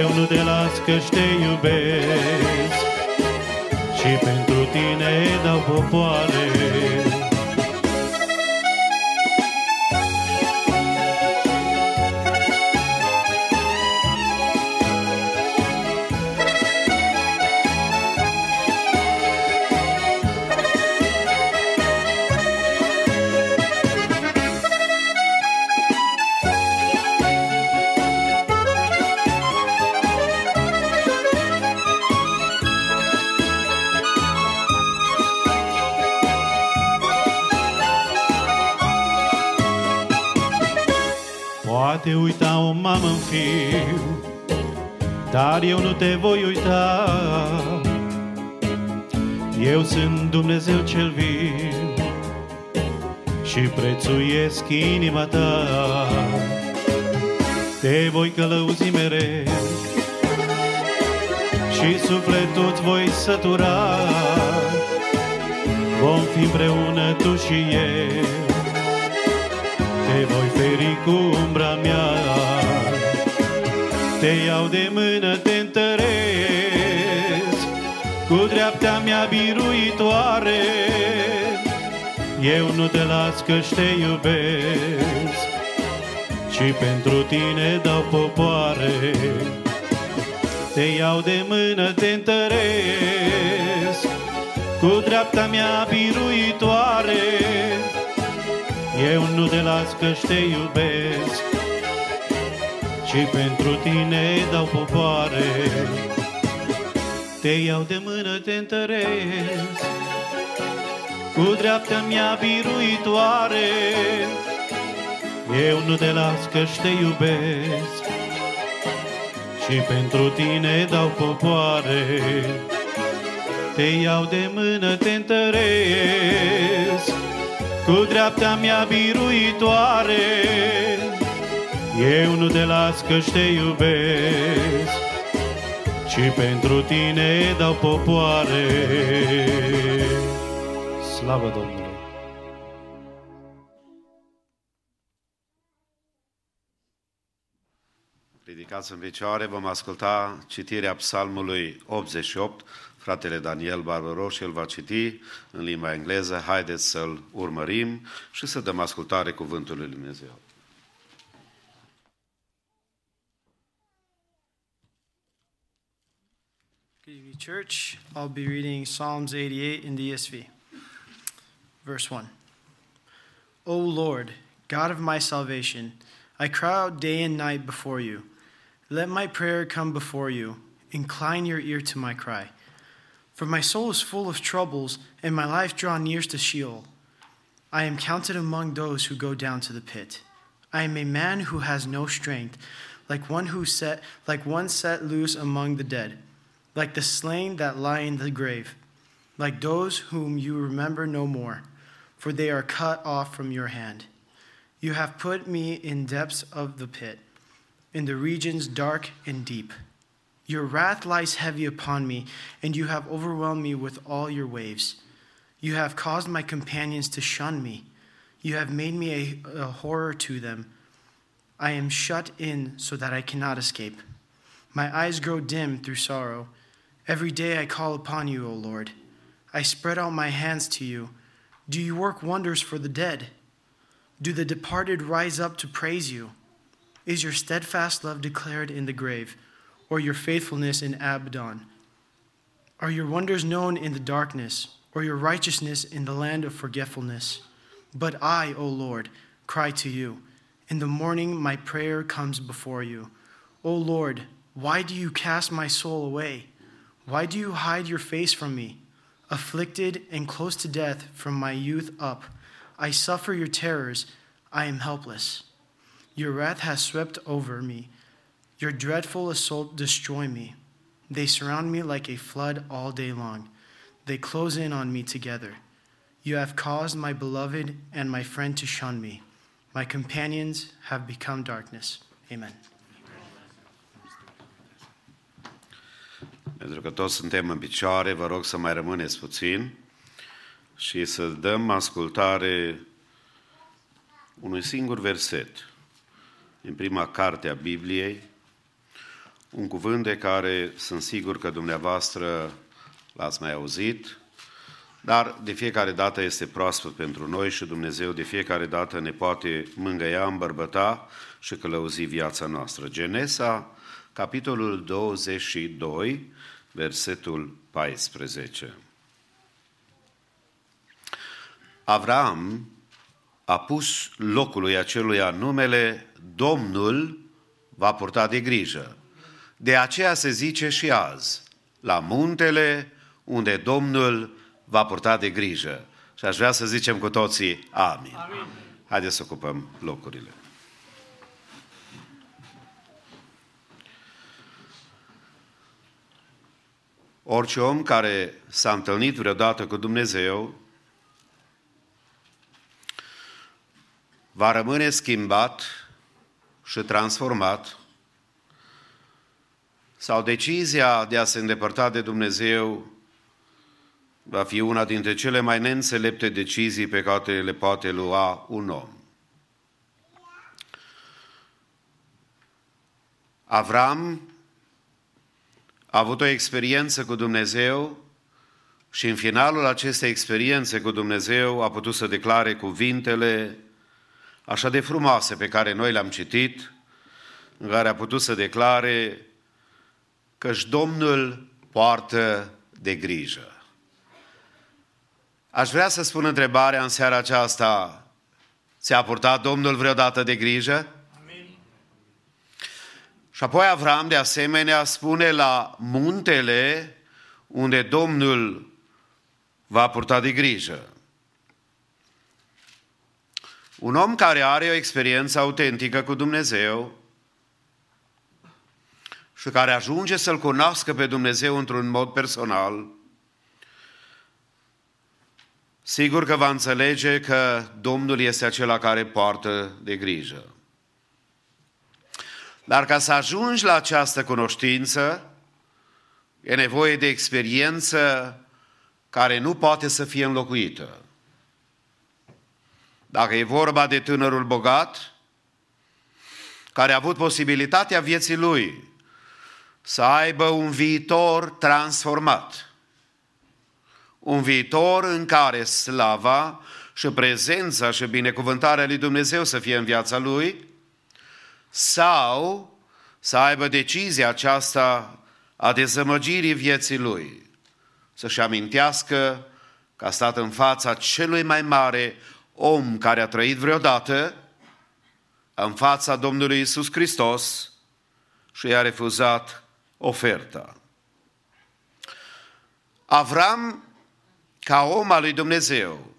Eu nu te las că te iubesc și pentru tine dau popoare. Poate uita o mamă în fiu, dar eu nu te voi uita. Eu sunt Dumnezeu cel viu și prețuiesc inima ta. Te voi călăuzi mereu și sufletul îți voi sătura. Vom fi împreună tu și eu te voi feri cu umbra mea. Te iau de mână, te întăresc Cu dreaptea mea biruitoare. Eu nu te las că te iubesc Și pentru tine dau popoare. Te iau de mână, te întăresc Cu dreapta mea biruitoare eu nu te las că te iubesc. Și pentru tine dau popoare. Te iau de mână, te întăresc. Cu dreapta mea biruitoare. Eu nu te las că te iubesc. Și pentru tine dau popoare. Te iau de mână, te întăresc cu dreapta mea biruitoare, eu nu te las că te iubesc și pentru tine dau popoare. Slavă Domnului! Ridicați în picioare, vom asculta citirea psalmului 88. Fratele Daniel Barbaros el va citi în limba engleză. Haideți să-l urmărim și să dăm ascultare cuvântului Lui Dumnezeu. Good evening, church. I'll be reading Psalms 88 in the ESV. Verse 1. O Lord, God of my salvation, I cry out day and night before you. Let my prayer come before you. Incline your ear to my cry. For my soul is full of troubles, and my life draw near to Sheol. I am counted among those who go down to the pit. I am a man who has no strength, like one who set like one set loose among the dead, like the slain that lie in the grave, like those whom you remember no more, for they are cut off from your hand. You have put me in depths of the pit, in the regions dark and deep. Your wrath lies heavy upon me, and you have overwhelmed me with all your waves. You have caused my companions to shun me. You have made me a, a, horror to them. I am shut in so that I cannot escape. My eyes grow dim through sorrow. Every day I call upon you, O Lord. I spread out my hands to you. Do you work wonders for the dead? Do the departed rise up to praise you? Is your steadfast love declared in the grave? Or your faithfulness in Abaddon? Are your wonders known in the darkness, or your righteousness in the land of forgetfulness? But I, O Lord, cry to you. In the morning my prayer comes before you. O Lord, why do you cast my soul away? Why do you hide your face from me? Afflicted and close to death from my youth up, I suffer your terrors. I am helpless. Your wrath has swept over me. Your dreadful assault destroy me. They surround me like a flood all day long. They close in on me together. You have caused my beloved and my friend to shun me. My companions have become darkness. Amen. Pentru că toți suntem în picioare, vă rog să mai rămâneți puțin și să dăm ascultare unui singur verset din prima carte a Bibliei, un cuvânt de care sunt sigur că dumneavoastră l-ați mai auzit, dar de fiecare dată este proaspăt pentru noi și Dumnezeu de fiecare dată ne poate mângăia, îmbărbăta și călăuzi viața noastră. Genesa, capitolul 22, versetul 14. Avram a pus locului aceluia numele Domnul va purta de grijă. De aceea se zice și azi, la muntele unde Domnul va purta de grijă. Și aș vrea să zicem cu toții amin. amin. Haideți să ocupăm locurile. Orice om care s-a întâlnit vreodată cu Dumnezeu va rămâne schimbat și transformat sau decizia de a se îndepărta de Dumnezeu va fi una dintre cele mai neînțelepte decizii pe care le poate lua un om. Avram a avut o experiență cu Dumnezeu și în finalul acestei experiențe cu Dumnezeu a putut să declare cuvintele așa de frumoase pe care noi le-am citit, în care a putut să declare că-și Domnul poartă de grijă. Aș vrea să spun întrebarea în seara aceasta, ți-a purtat Domnul vreodată de grijă? Amin. Și apoi Avram de asemenea spune la muntele unde Domnul va purta de grijă. Un om care are o experiență autentică cu Dumnezeu și care ajunge să-L cunoască pe Dumnezeu într-un mod personal, sigur că va înțelege că Domnul este acela care poartă de grijă. Dar ca să ajungi la această cunoștință, e nevoie de experiență care nu poate să fie înlocuită. Dacă e vorba de tânărul bogat, care a avut posibilitatea vieții lui să aibă un viitor transformat. Un viitor în care slava și prezența și binecuvântarea lui Dumnezeu să fie în viața lui, sau să aibă decizia aceasta a dezamăgirii vieții lui, să-și amintească că a stat în fața celui mai mare om care a trăit vreodată în fața Domnului Isus Hristos și i-a refuzat oferta. Avram, ca om al lui Dumnezeu,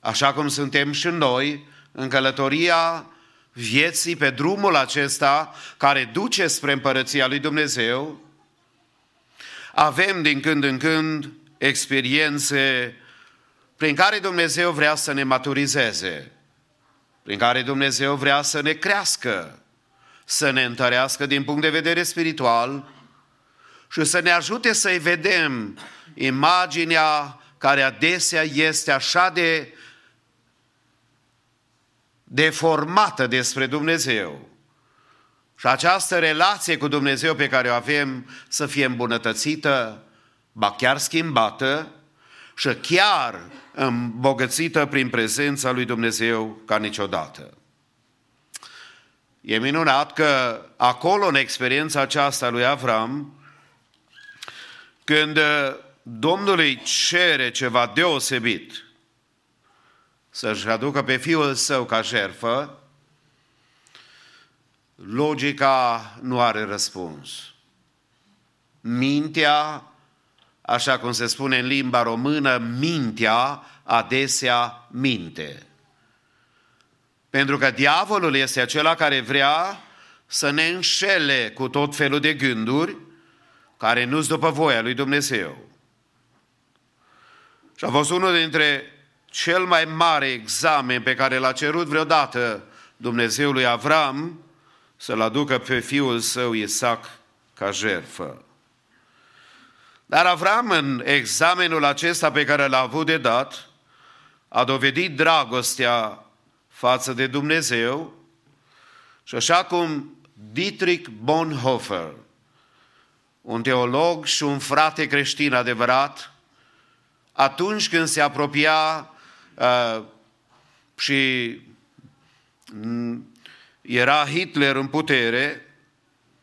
așa cum suntem și noi, în călătoria vieții pe drumul acesta care duce spre împărăția lui Dumnezeu, avem din când în când experiențe prin care Dumnezeu vrea să ne maturizeze, prin care Dumnezeu vrea să ne crească, să ne întărească din punct de vedere spiritual și să ne ajute să-i vedem imaginea care adesea este așa de deformată despre Dumnezeu. Și această relație cu Dumnezeu pe care o avem să fie îmbunătățită, ba chiar schimbată și chiar îmbogățită prin prezența lui Dumnezeu ca niciodată. E minunat că acolo, în experiența aceasta lui Avram, când Domnul îi cere ceva deosebit, să-și aducă pe fiul său ca jerfă, logica nu are răspuns. Mintea, așa cum se spune în limba română, mintea adesea minte. Pentru că diavolul este acela care vrea să ne înșele cu tot felul de gânduri care nu-s după voia lui Dumnezeu. Și a fost unul dintre cel mai mare examen pe care l-a cerut vreodată Dumnezeul lui Avram să-l aducă pe fiul său Isaac ca jertfă. Dar Avram, în examenul acesta pe care l-a avut de dat, a dovedit dragostea față de Dumnezeu și așa cum Dietrich Bonhoeffer, un teolog și un frate creștin adevărat, atunci când se apropia uh, și mm, era Hitler în putere,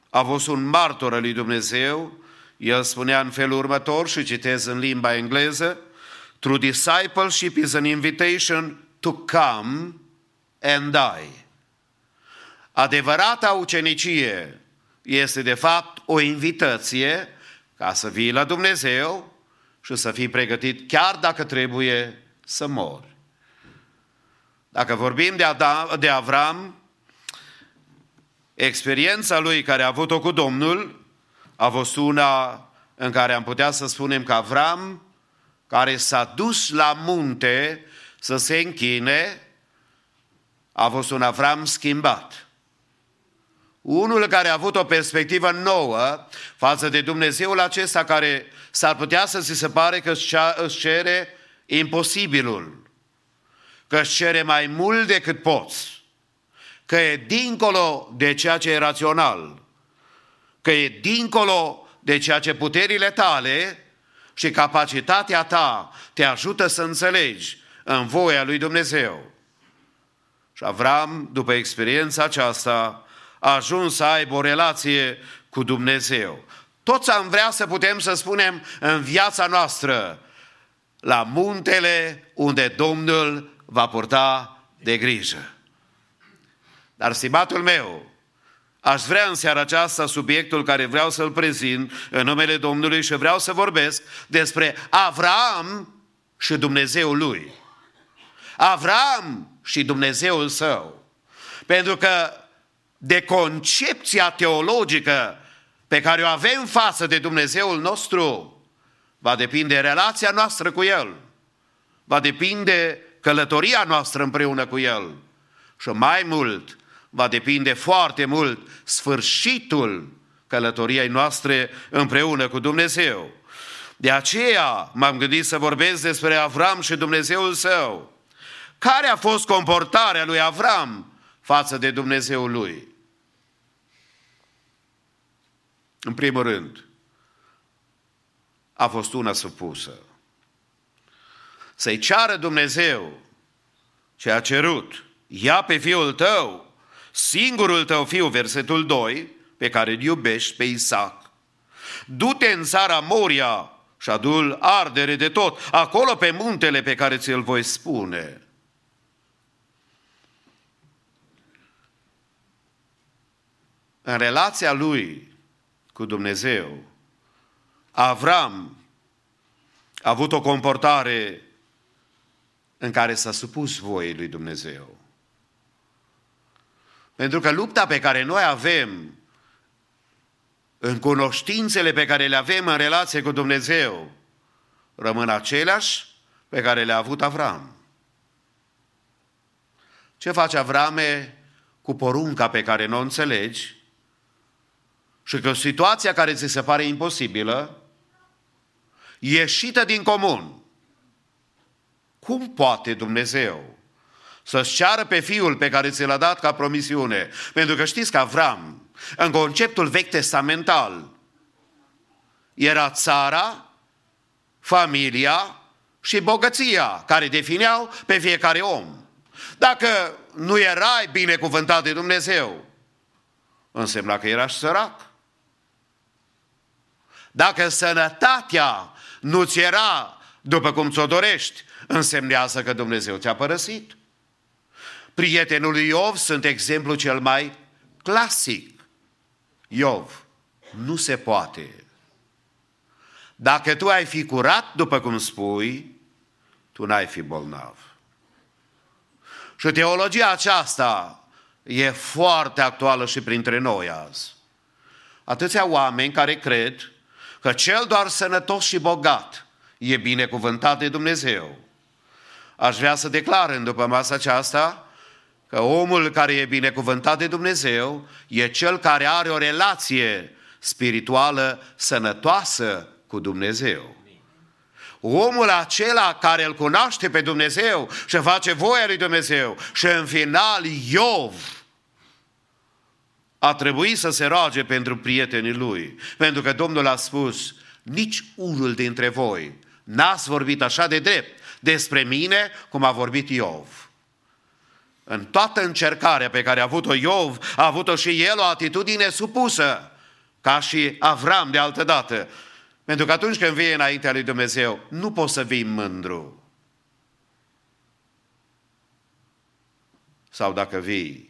a fost un martor al lui Dumnezeu, el spunea în felul următor și citez în limba engleză, True discipleship is an invitation to come and die. Adevărata ucenicie este de fapt o invitație ca să vii la Dumnezeu și să fii pregătit chiar dacă trebuie să mori. Dacă vorbim de, Adam, de Avram, experiența lui care a avut-o cu Domnul a fost una în care am putea să spunem că Avram, care s-a dus la munte să se închine, a fost un Avram schimbat. Unul care a avut o perspectivă nouă față de Dumnezeul acesta care s-ar putea să ți se pare că își cere imposibilul, că își cere mai mult decât poți, că e dincolo de ceea ce e rațional, că e dincolo de ceea ce puterile tale și capacitatea ta te ajută să înțelegi în voia lui Dumnezeu. Și Avram, după experiența aceasta, a ajuns să aibă o relație cu Dumnezeu. Toți am vrea să putem să spunem în viața noastră, la muntele unde Domnul va purta de grijă. Dar, stimatul meu, aș vrea în seara aceasta subiectul care vreau să-l prezint în numele Domnului și vreau să vorbesc despre Avram și Dumnezeul lui. Avram și Dumnezeul său. Pentru că de concepția teologică pe care o avem față de Dumnezeul nostru, va depinde relația noastră cu El, va depinde călătoria noastră împreună cu El și mai mult, va depinde foarte mult sfârșitul călătoriei noastre împreună cu Dumnezeu. De aceea m-am gândit să vorbesc despre Avram și Dumnezeul său. Care a fost comportarea lui Avram față de Dumnezeul lui? În primul rând, a fost una supusă. Să-i ceară Dumnezeu ce a cerut. Ia pe fiul tău, singurul tău fiu, versetul 2, pe care îl iubești pe Isaac. Du-te în țara Moria și adul ardere de tot, acolo pe muntele pe care ți-l voi spune. În relația lui cu Dumnezeu. Avram a avut o comportare în care s-a supus voii lui Dumnezeu. Pentru că lupta pe care noi avem în cunoștințele pe care le avem în relație cu Dumnezeu rămân aceleași pe care le-a avut Avram. Ce face Avrame cu porunca pe care nu o înțelegi și că situația care ți se pare imposibilă, ieșită din comun, cum poate Dumnezeu să-și ceară pe fiul pe care ți l-a dat ca promisiune? Pentru că știți că Avram, în conceptul vechi testamental, era țara, familia și bogăția care defineau pe fiecare om. Dacă nu erai binecuvântat de Dumnezeu, însemna că eras sărac. Dacă sănătatea nu ți era după cum ți-o dorești, însemnează că Dumnezeu ți-a părăsit. Prietenul lui Iov sunt exemplu cel mai clasic. Iov, nu se poate. Dacă tu ai fi curat, după cum spui, tu n-ai fi bolnav. Și teologia aceasta e foarte actuală și printre noi azi. Atâția oameni care cred că cel doar sănătos și bogat e binecuvântat de Dumnezeu. Aș vrea să declar în după masa aceasta că omul care e binecuvântat de Dumnezeu e cel care are o relație spirituală sănătoasă cu Dumnezeu. Omul acela care îl cunoaște pe Dumnezeu și face voia lui Dumnezeu și în final Iov a trebuit să se roage pentru prietenii lui. Pentru că Domnul a spus, nici unul dintre voi n-ați vorbit așa de drept despre mine cum a vorbit Iov. În toată încercarea pe care a avut-o Iov, a avut-o și el o atitudine supusă, ca și Avram de altă dată. Pentru că atunci când vii înaintea lui Dumnezeu, nu poți să vii mândru. Sau dacă vii,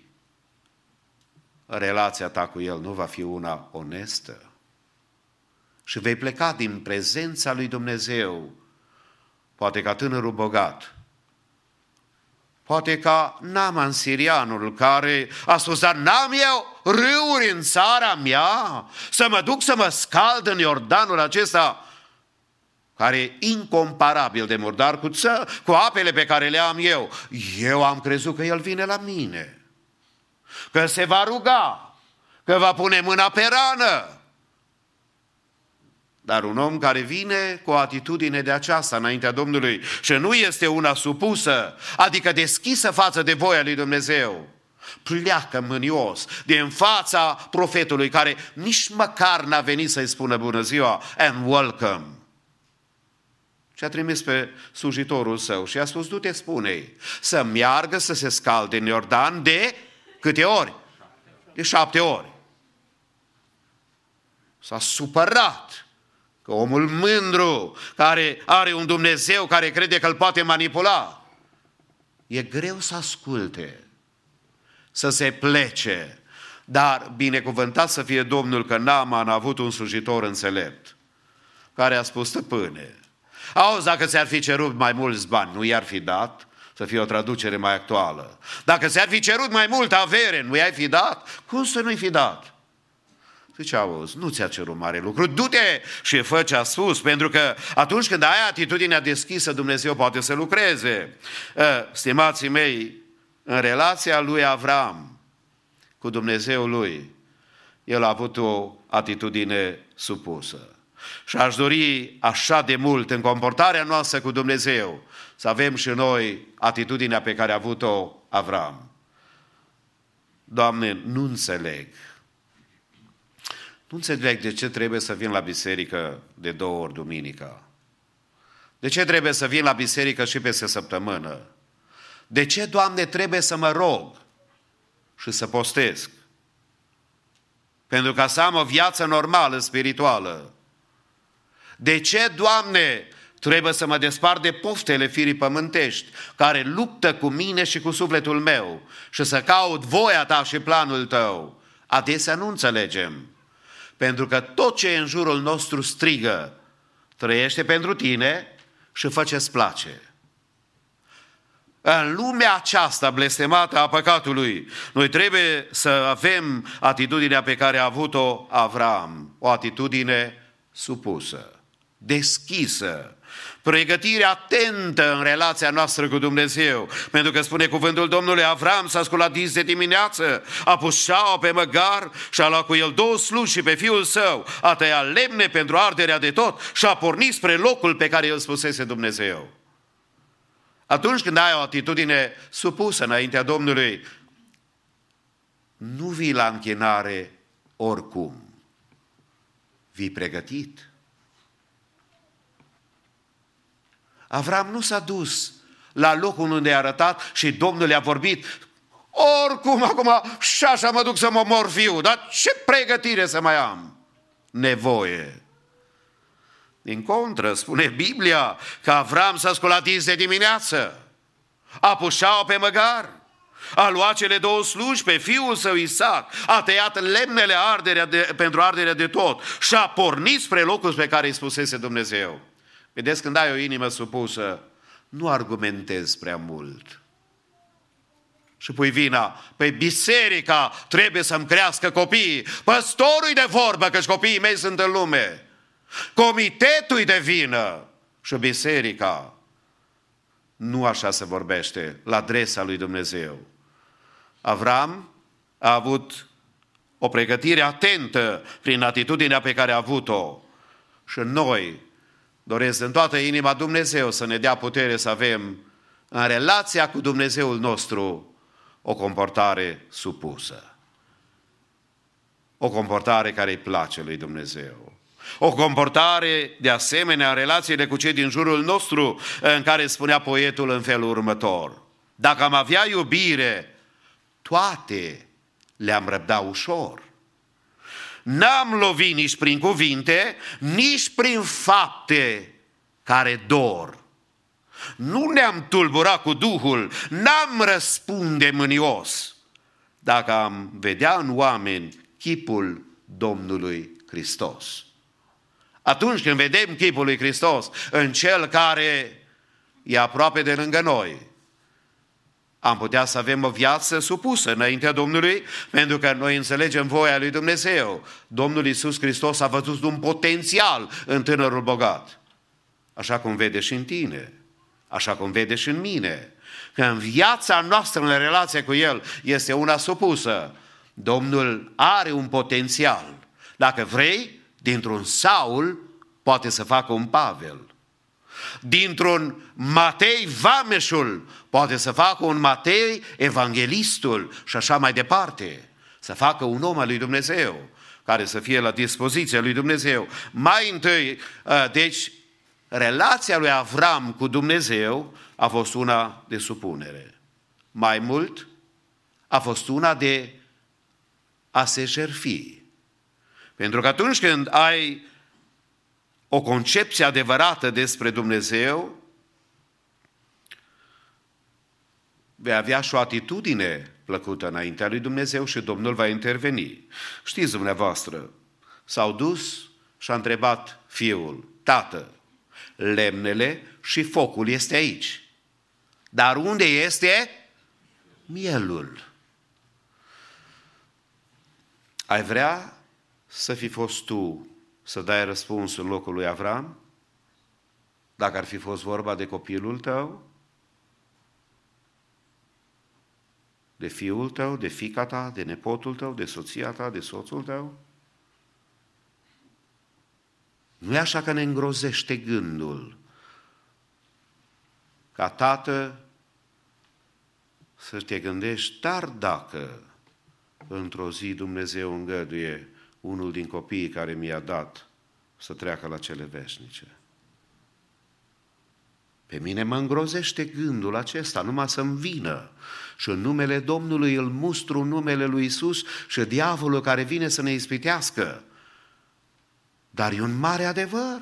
relația ta cu El nu va fi una onestă. Și vei pleca din prezența lui Dumnezeu, poate ca tânărul bogat, Poate ca Naman sirianul care a spus, dar n-am eu râuri în țara mea să mă duc să mă scald în Iordanul acesta care e incomparabil de murdar cu, ță, cu apele pe care le am eu. Eu am crezut că el vine la mine, că se va ruga, că va pune mâna pe rană, dar un om care vine cu o atitudine de aceasta înaintea Domnului și nu este una supusă, adică deschisă față de voia lui Dumnezeu, pleacă mânios din fața profetului care nici măcar n-a venit să-i spună bună ziua and welcome. Și a trimis pe slujitorul său și a spus, du-te spune să meargă să se scalde în Iordan de câte ori? De șapte ori. S-a supărat Că omul mândru, care are un Dumnezeu care crede că îl poate manipula, e greu să asculte, să se plece. Dar binecuvântat să fie Domnul că Naaman a avut un slujitor înțelept, care a spus, stăpâne, auzi, dacă ți-ar fi cerut mai mulți bani, nu i-ar fi dat? Să fie o traducere mai actuală. Dacă ți-ar fi cerut mai multă avere, nu i-ai fi dat? Cum să nu-i fi dat? Zice, auzi, nu ți-a cerut mare lucru, du-te și fă ce a spus, pentru că atunci când ai atitudinea deschisă, Dumnezeu poate să lucreze. Ă, stimații mei, în relația lui Avram cu Dumnezeu lui, el a avut o atitudine supusă. Și aș dori așa de mult în comportarea noastră cu Dumnezeu să avem și noi atitudinea pe care a avut-o Avram. Doamne, nu înțeleg nu înțeleg de ce trebuie să vin la biserică de două ori duminica. De ce trebuie să vin la biserică și peste săptămână? De ce, Doamne, trebuie să mă rog și să postesc? Pentru ca să am o viață normală, spirituală. De ce, Doamne, trebuie să mă despart de poftele firii pământești, care luptă cu mine și cu sufletul meu și să caut voia ta și planul tău? Adesea nu înțelegem. Pentru că tot ce e în jurul nostru strigă, trăiește pentru tine și fă ce-ți place. În lumea aceasta blestemată a păcatului, noi trebuie să avem atitudinea pe care a avut-o Avram, o atitudine supusă, deschisă, pregătire atentă în relația noastră cu Dumnezeu. Pentru că spune cuvântul Domnului, Avram s-a sculat dis de dimineață, a pus șaua pe măgar și a luat cu el două sluși și pe fiul său, a tăiat lemne pentru arderea de tot și a pornit spre locul pe care îl spusese Dumnezeu. Atunci când ai o atitudine supusă înaintea Domnului, nu vii la închinare oricum. Vii pregătit. Avram nu s-a dus la locul unde a arătat și Domnul i-a vorbit oricum acum și așa mă duc să mă mor fiu, dar ce pregătire să mai am? Nevoie. Din contră, spune Biblia că Avram s-a sculat de dimineață, a pușat pe măgar, A luat cele două sluji pe fiul său Isaac, a tăiat lemnele arderea de, pentru arderea de tot și a pornit spre locul pe care îi spusese Dumnezeu. Vedeți, când ai o inimă supusă, nu argumentezi prea mult. Și pui vina, pe biserica trebuie să-mi crească copiii, păstorul de vorbă, că copiii mei sunt în lume. Comitetul de vină și biserica. Nu așa se vorbește la adresa lui Dumnezeu. Avram a avut o pregătire atentă prin atitudinea pe care a avut-o. Și noi doresc în toată inima Dumnezeu să ne dea putere să avem în relația cu Dumnezeul nostru o comportare supusă. O comportare care îi place lui Dumnezeu. O comportare, de asemenea, în relațiile cu cei din jurul nostru, în care spunea poetul în felul următor. Dacă am avea iubire, toate le-am răbda ușor. N-am lovit nici prin cuvinte, nici prin fapte care dor. Nu ne-am tulburat cu Duhul, n-am răspunde mânios. Dacă am vedea în oameni chipul Domnului Hristos. Atunci când vedem chipul lui Hristos în cel care e aproape de lângă noi, am putea să avem o viață supusă înaintea Domnului, pentru că noi înțelegem voia lui Dumnezeu. Domnul Iisus Hristos a văzut un potențial în tânărul bogat. Așa cum vede și în tine, așa cum vede și în mine. Că în viața noastră, în relație cu El, este una supusă. Domnul are un potențial. Dacă vrei, dintr-un Saul, poate să facă un Pavel. Dintr-un Matei Vameșul poate să facă un Matei Evanghelistul și așa mai departe. Să facă un om al lui Dumnezeu care să fie la dispoziția lui Dumnezeu. Mai întâi, deci, relația lui Avram cu Dumnezeu a fost una de supunere. Mai mult, a fost una de a se jerfi. Pentru că atunci când ai o concepție adevărată despre Dumnezeu, vei avea și o atitudine plăcută înaintea lui Dumnezeu și Domnul va interveni. Știți dumneavoastră, s-au dus și a întrebat fiul, tată, lemnele și focul este aici. Dar unde este mielul? Ai vrea să fi fost tu să dai răspunsul în locul lui Avram? Dacă ar fi fost vorba de copilul tău? De fiul tău, de fica ta, de nepotul tău, de soția ta, de soțul tău? Nu e așa că ne îngrozește gândul ca tată să te gândești, dar dacă într-o zi Dumnezeu îngăduie unul din copiii care mi-a dat să treacă la cele veșnice. Pe mine mă îngrozește gândul acesta, numai să-mi vină. Și în numele Domnului îl mustru numele lui Isus și diavolul care vine să ne ispitească. Dar e un mare adevăr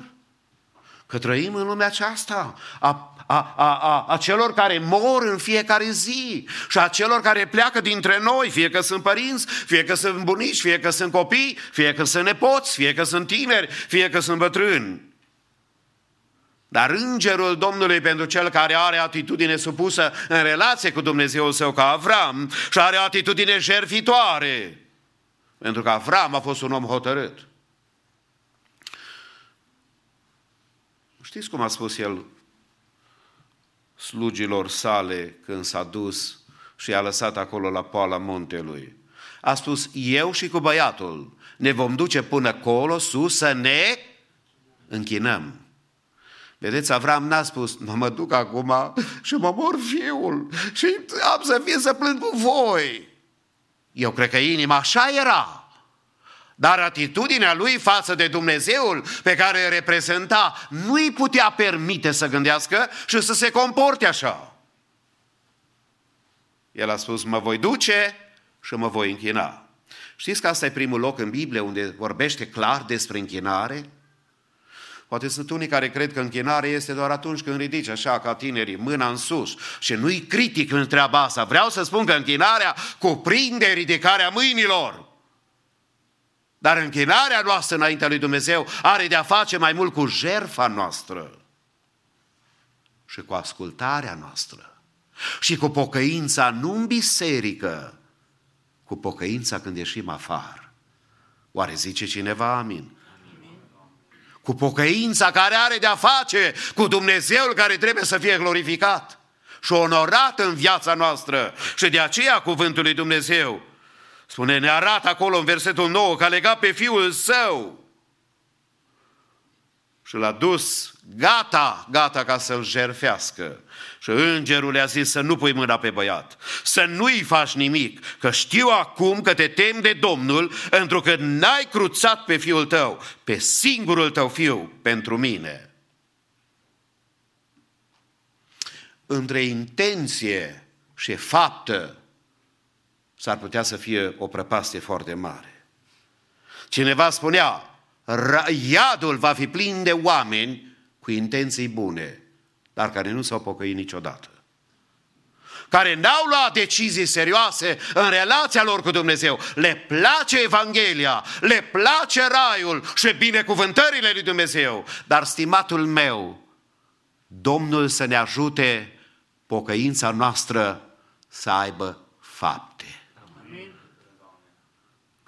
că trăim în lumea aceasta a, a, a, a, a celor care mor în fiecare zi și a celor care pleacă dintre noi, fie că sunt părinți, fie că sunt bunici, fie că sunt copii, fie că sunt nepoți, fie că sunt tineri, fie că sunt bătrâni. Dar îngerul Domnului pentru cel care are atitudine supusă în relație cu Dumnezeul său ca Avram și are atitudine jertfitoare, pentru că Avram a fost un om hotărât. Știți cum a spus el slugilor sale când s-a dus și i-a lăsat acolo la poala muntelui? A spus, eu și cu băiatul ne vom duce până acolo sus să ne închinăm. Vedeți, Avram n-a spus, mă, mă duc acum și mă mor fiul și am să fie să plâng cu voi. Eu cred că inima așa era. Dar atitudinea lui față de Dumnezeul pe care îl reprezenta nu îi putea permite să gândească și să se comporte așa. El a spus, mă voi duce și mă voi închina. Știți că asta e primul loc în Biblie unde vorbește clar despre închinare? Poate sunt unii care cred că închinare este doar atunci când ridici așa ca tinerii mâna în sus. Și nu-i critic în treaba asta. Vreau să spun că închinarea cuprinde ridicarea mâinilor. Dar închinarea noastră înaintea lui Dumnezeu are de-a face mai mult cu jerfa noastră și cu ascultarea noastră și cu pocăința nu în biserică, cu pocăința când ieșim afară. Oare zice cineva amin? Cu pocăința care are de-a face cu Dumnezeul care trebuie să fie glorificat și onorat în viața noastră. Și de aceea cuvântul lui Dumnezeu spune, ne arată acolo în versetul 9 că a legat pe fiul său și l-a dus gata, gata ca să-l jerfească. Și îngerul le-a zis să nu pui mâna pe băiat, să nu-i faci nimic, că știu acum că te temi de Domnul, pentru că n-ai cruțat pe fiul tău, pe singurul tău fiu, pentru mine. Între intenție și faptă s-ar putea să fie o prăpastie foarte mare. Cineva spunea, iadul va fi plin de oameni cu intenții bune, dar care nu s-au pocăit niciodată. Care n-au luat decizii serioase în relația lor cu Dumnezeu. Le place Evanghelia, le place Raiul și binecuvântările lui Dumnezeu. Dar, stimatul meu, Domnul să ne ajute pocăința noastră să aibă fapte.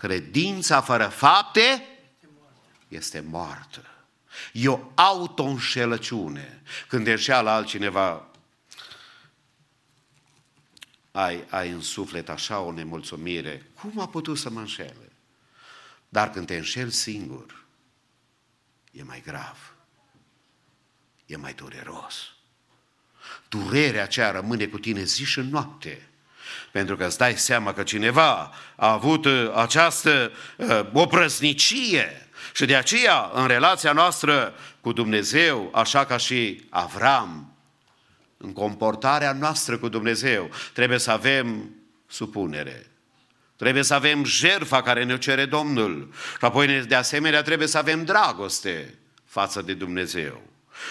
Credința fără fapte este moartă. E o auto-înșelăciune. Când înșeală altcineva, ai, ai în suflet așa o nemulțumire. Cum a putut să mă înșele? Dar când te înșeli singur, e mai grav. E mai dureros. Durerea aceea rămâne cu tine zi și noapte. Pentru că îți dai seama că cineva a avut uh, această uh, oprăznicie și de aceea, în relația noastră cu Dumnezeu, așa ca și Avram, în comportarea noastră cu Dumnezeu, trebuie să avem supunere. Trebuie să avem jertfa care ne cere Domnul. Și apoi, de asemenea, trebuie să avem dragoste față de Dumnezeu.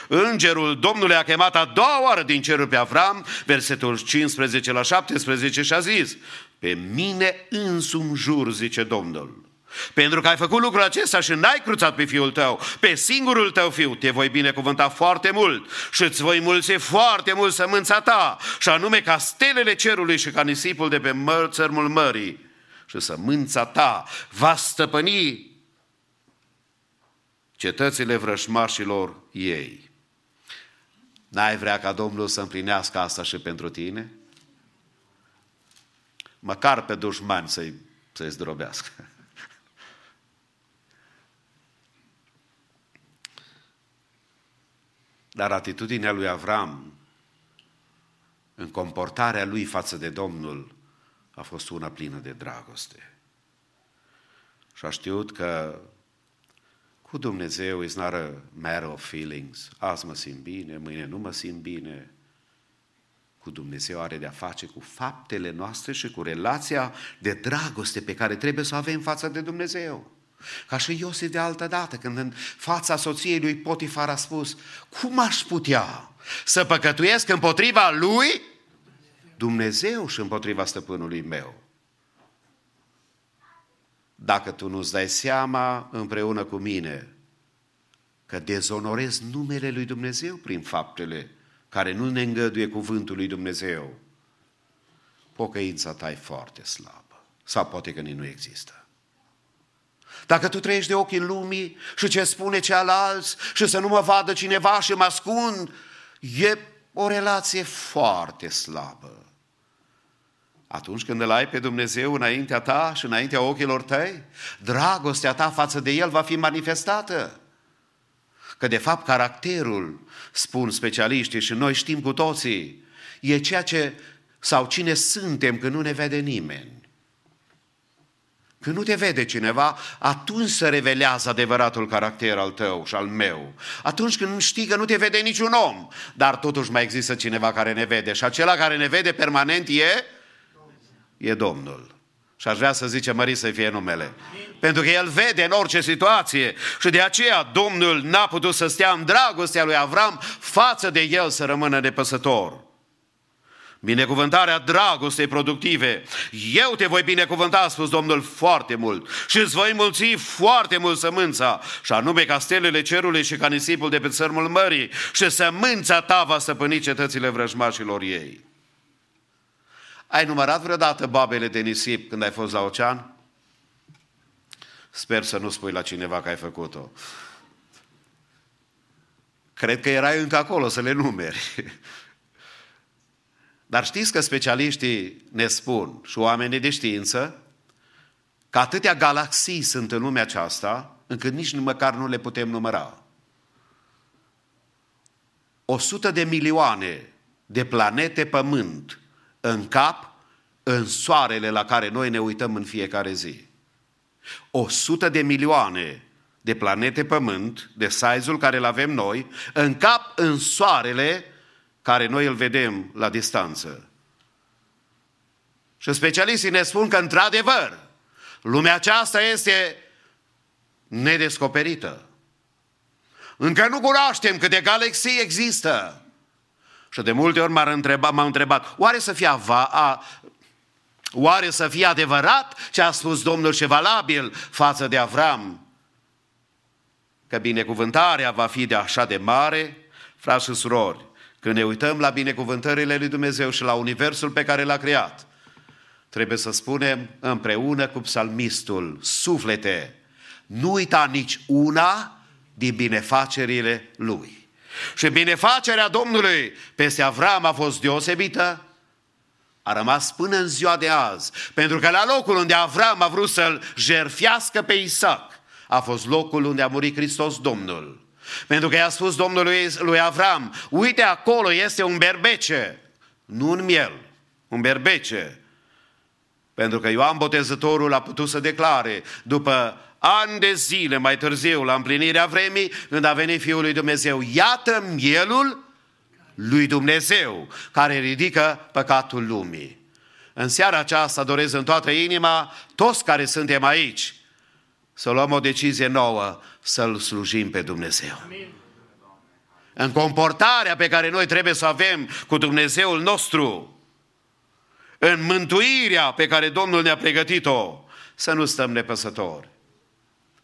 Îngerul Domnului a chemat a doua oară din cerul pe Avram, versetul 15 la 17 și a zis, pe mine însumi jur, zice Domnul, pentru că ai făcut lucrul acesta și n-ai cruțat pe fiul tău, pe singurul tău fiu, te voi binecuvânta foarte mult și îți voi mulți foarte mult sămânța ta, și anume ca stelele cerului și ca nisipul de pe măr, țărmul mării. Și sămânța ta va stăpâni cetățile vrășmașilor ei. N-ai vrea ca Domnul să împlinească asta și pentru tine? Măcar pe dușmani să-i, să-i zdrobească. Dar atitudinea lui Avram, în comportarea lui față de Domnul, a fost una plină de dragoste. Și a știut că cu Dumnezeu is not a matter of feelings. Azi mă simt bine, mâine nu mă simt bine. Cu Dumnezeu are de-a face cu faptele noastre și cu relația de dragoste pe care trebuie să o avem față de Dumnezeu. Ca și Iosif de altă dată, când în fața soției lui Potifar a spus, cum aș putea să păcătuiesc împotriva lui Dumnezeu și împotriva stăpânului meu? Dacă tu nu-ți dai seama împreună cu mine că dezonorezi numele lui Dumnezeu prin faptele care nu ne îngăduie cuvântul lui Dumnezeu, pocăința ta e foarte slabă. Sau poate că nici nu există. Dacă tu trăiești de ochii în lumii și ce spune cealalți și să nu mă vadă cineva și mă ascund, e o relație foarte slabă. Atunci când îl ai pe Dumnezeu înaintea ta și înaintea ochilor tăi, dragostea ta față de El va fi manifestată. Că de fapt caracterul, spun specialiștii și noi știm cu toții, e ceea ce sau cine suntem când nu ne vede nimeni. Când nu te vede cineva, atunci se revelează adevăratul caracter al tău și al meu. Atunci când știi că nu te vede niciun om, dar totuși mai există cineva care ne vede și acela care ne vede permanent e, e Domnul. Și aș vrea să zice mări să fie numele. Pentru că El vede în orice situație și de aceea Domnul n-a putut să stea în dragostea lui Avram față de El să rămână nepăsător. Binecuvântarea dragostei productive. Eu te voi binecuvânta, a spus Domnul, foarte mult. Și îți voi mulți foarte mult sămânța, și anume ca stelele cerului și ca nisipul de pe țărmul mării. Și sămânța ta va stăpâni cetățile vrăjmașilor ei. Ai numărat vreodată babele de nisip când ai fost la ocean? Sper să nu spui la cineva că ai făcut-o. Cred că erai încă acolo să le numeri. Dar știți că specialiștii ne spun și oamenii de știință că atâtea galaxii sunt în lumea aceasta încât nici măcar nu le putem număra. 100 de milioane de planete pământ în cap în soarele la care noi ne uităm în fiecare zi. 100 de milioane de planete pământ, de size-ul care îl avem noi, în cap în soarele care noi îl vedem la distanță. Și specialiștii ne spun că, într-adevăr, lumea aceasta este nedescoperită. Încă nu cunoaștem câte galaxii există. Și de multe ori m-au întrebat, m-au întrebat oare să fie, ava, a, oare să fie adevărat ce a spus Domnul și valabil față de Avram? Că binecuvântarea va fi de așa de mare, frați și surori, când ne uităm la binecuvântările lui Dumnezeu și la universul pe care l-a creat, trebuie să spunem împreună cu psalmistul, suflete, nu uita nici una din binefacerile lui. Și binefacerea Domnului peste Avram a fost deosebită, a rămas până în ziua de azi, pentru că la locul unde Avram a vrut să-l jerfiască pe Isaac, a fost locul unde a murit Hristos Domnul. Pentru că i-a spus Domnului lui Avram, uite acolo este un berbece, nu un miel, un berbece. Pentru că Ioan Botezătorul a putut să declare, după ani de zile mai târziu, la împlinirea vremii, când a venit Fiul lui Dumnezeu, iată mielul lui Dumnezeu, care ridică păcatul lumii. În seara aceasta doresc în toată inima, toți care suntem aici, să luăm o decizie nouă, să-L slujim pe Dumnezeu. Amin. În comportarea pe care noi trebuie să avem cu Dumnezeul nostru, în mântuirea pe care Domnul ne-a pregătit-o, să nu stăm nepăsători.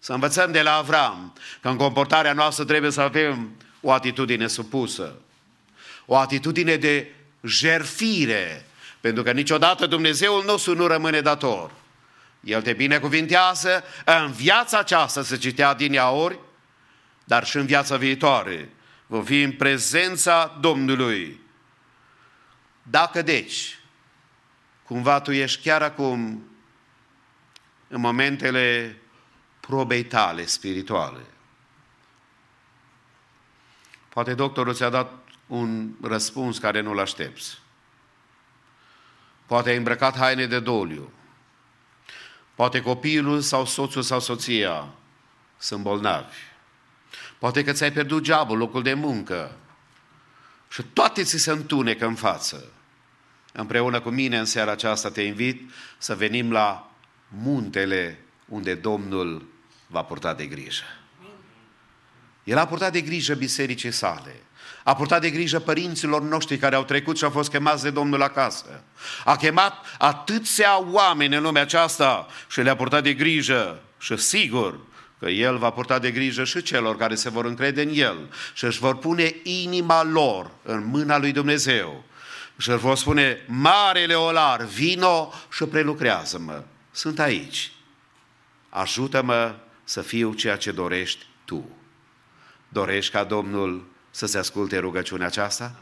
Să învățăm de la Avram că în comportarea noastră trebuie să avem o atitudine supusă, o atitudine de jerfire, pentru că niciodată Dumnezeul nostru nu rămâne dator. El te binecuvintează în viața aceasta, se citea din ori, dar și în viața viitoare. Vom fi în prezența Domnului. Dacă deci, cumva tu ești chiar acum în momentele probei tale spirituale, poate doctorul ți-a dat un răspuns care nu-l aștepți. Poate ai îmbrăcat haine de doliu. Poate copilul sau soțul sau soția sunt bolnavi. Poate că ți-ai pierdut jobul, locul de muncă. Și toate ți se întunecă în față. Împreună cu mine în seara aceasta te invit să venim la muntele unde Domnul va purta de grijă. El a purtat de grijă bisericii sale. A purtat de grijă părinților noștri care au trecut și au fost chemați de Domnul acasă. A chemat atâția oameni în lumea aceasta și le-a purtat de grijă și sigur că El va purta de grijă și celor care se vor încrede în El și își vor pune inima lor în mâna lui Dumnezeu și își vor spune, Marele Olar, vino și prelucrează-mă. Sunt aici. Ajută-mă să fiu ceea ce dorești tu. Dorești ca Domnul să se asculte rugăciunea aceasta?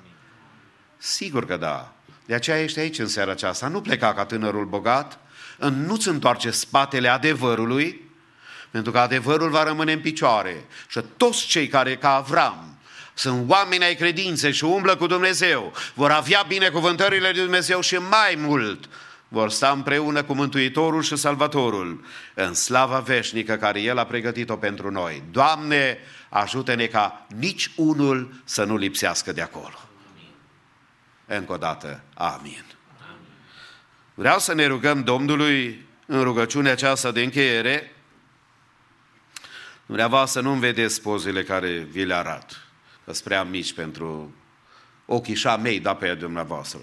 Sigur că da. De aceea ești aici în seara aceasta. Nu pleca ca tânărul bogat, nu-ți întoarce spatele adevărului, pentru că adevărul va rămâne în picioare. Și toți cei care, ca Avram, sunt oameni ai credinței și umblă cu Dumnezeu, vor avea binecuvântările lui Dumnezeu și mai mult vor sta împreună cu Mântuitorul și Salvatorul în slava veșnică care El a pregătit-o pentru noi. Doamne, ajută-ne ca nici unul să nu lipsească de acolo. Încă o dată, amin. Vreau să ne rugăm Domnului în rugăciunea aceasta de încheiere, dumneavoastră nu-mi vedeți pozele care vi le arăt, că sunt prea mici pentru ochii și mei, da pe ea dumneavoastră.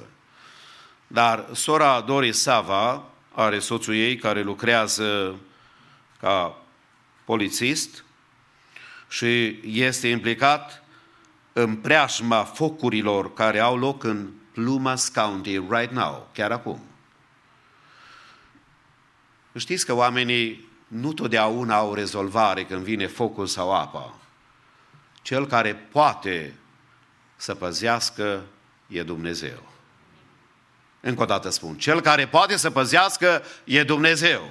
Dar sora Doris Sava are soțul ei care lucrează ca polițist și este implicat în preajma focurilor care au loc în Plumas County right now, chiar acum. Știți că oamenii nu totdeauna au rezolvare când vine focul sau apa. Cel care poate să păzească e Dumnezeu. Încă o dată spun, cel care poate să păzească e Dumnezeu.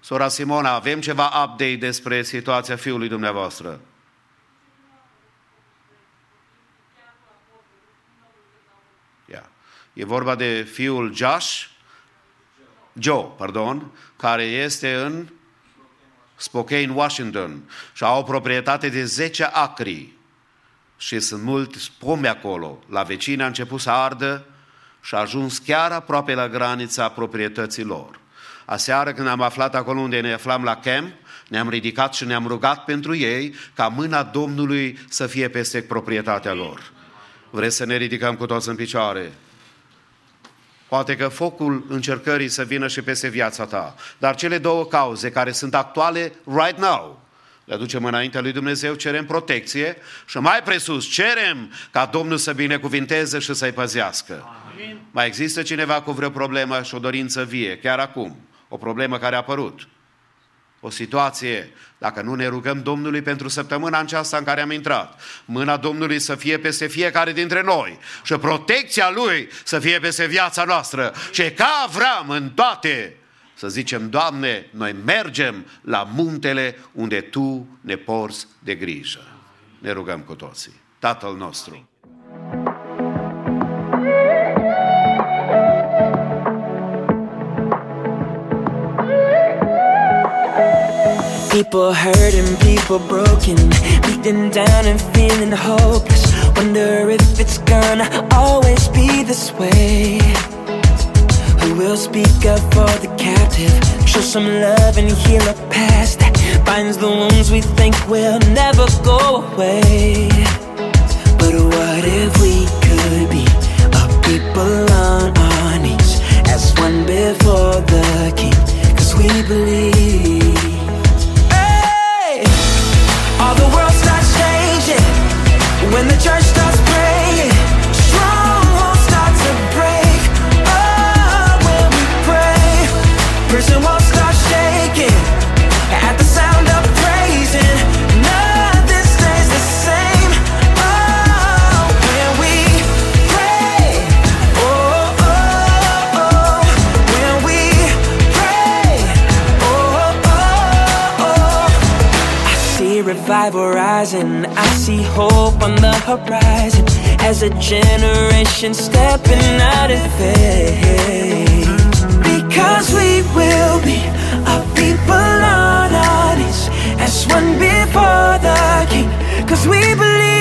Sora Simona, avem ceva update despre situația fiului dumneavoastră? Yeah. E vorba de fiul Josh, Joe, pardon, care este în Spokane, Washington și au o proprietate de 10 acri și sunt mulți pomi acolo. La vecini a început să ardă și a ajuns chiar aproape la granița proprietății lor. Aseară când am aflat acolo unde ne aflam la camp, ne-am ridicat și ne-am rugat pentru ei ca mâna Domnului să fie peste proprietatea lor. Vreți să ne ridicăm cu toți în picioare? Poate că focul încercării să vină și peste viața ta. Dar cele două cauze care sunt actuale right now, le aducem înaintea lui Dumnezeu, cerem protecție și mai presus cerem ca Domnul să binecuvinteze și să-i păzească. Amin. Mai există cineva cu vreo problemă și o dorință vie, chiar acum, o problemă care a apărut? O situație, dacă nu ne rugăm Domnului pentru săptămâna aceasta în care am intrat, mâna Domnului să fie peste fiecare dintre noi și protecția Lui să fie peste viața noastră. Și ca Avram în toate să zicem, Doamne, noi mergem la muntele unde Tu ne porți de grijă. Ne rugăm cu toții. Tatăl nostru. People hurting, people broken, beaten down and feeling hopeless. Wonder if it's gonna always be this way. Will speak up for the captive? Show some love and heal a past binds the wounds we think will never go away. But what if we could be a people on our knees as one before the King? Cause we believe. Hey! All the world starts changing when the church starts rising, I see hope on the horizon as a generation stepping out of faith. Because we will be a people on our knees as one before the King. Cause we believe.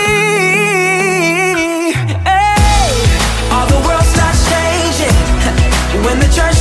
Hey, all the world starts changing when the church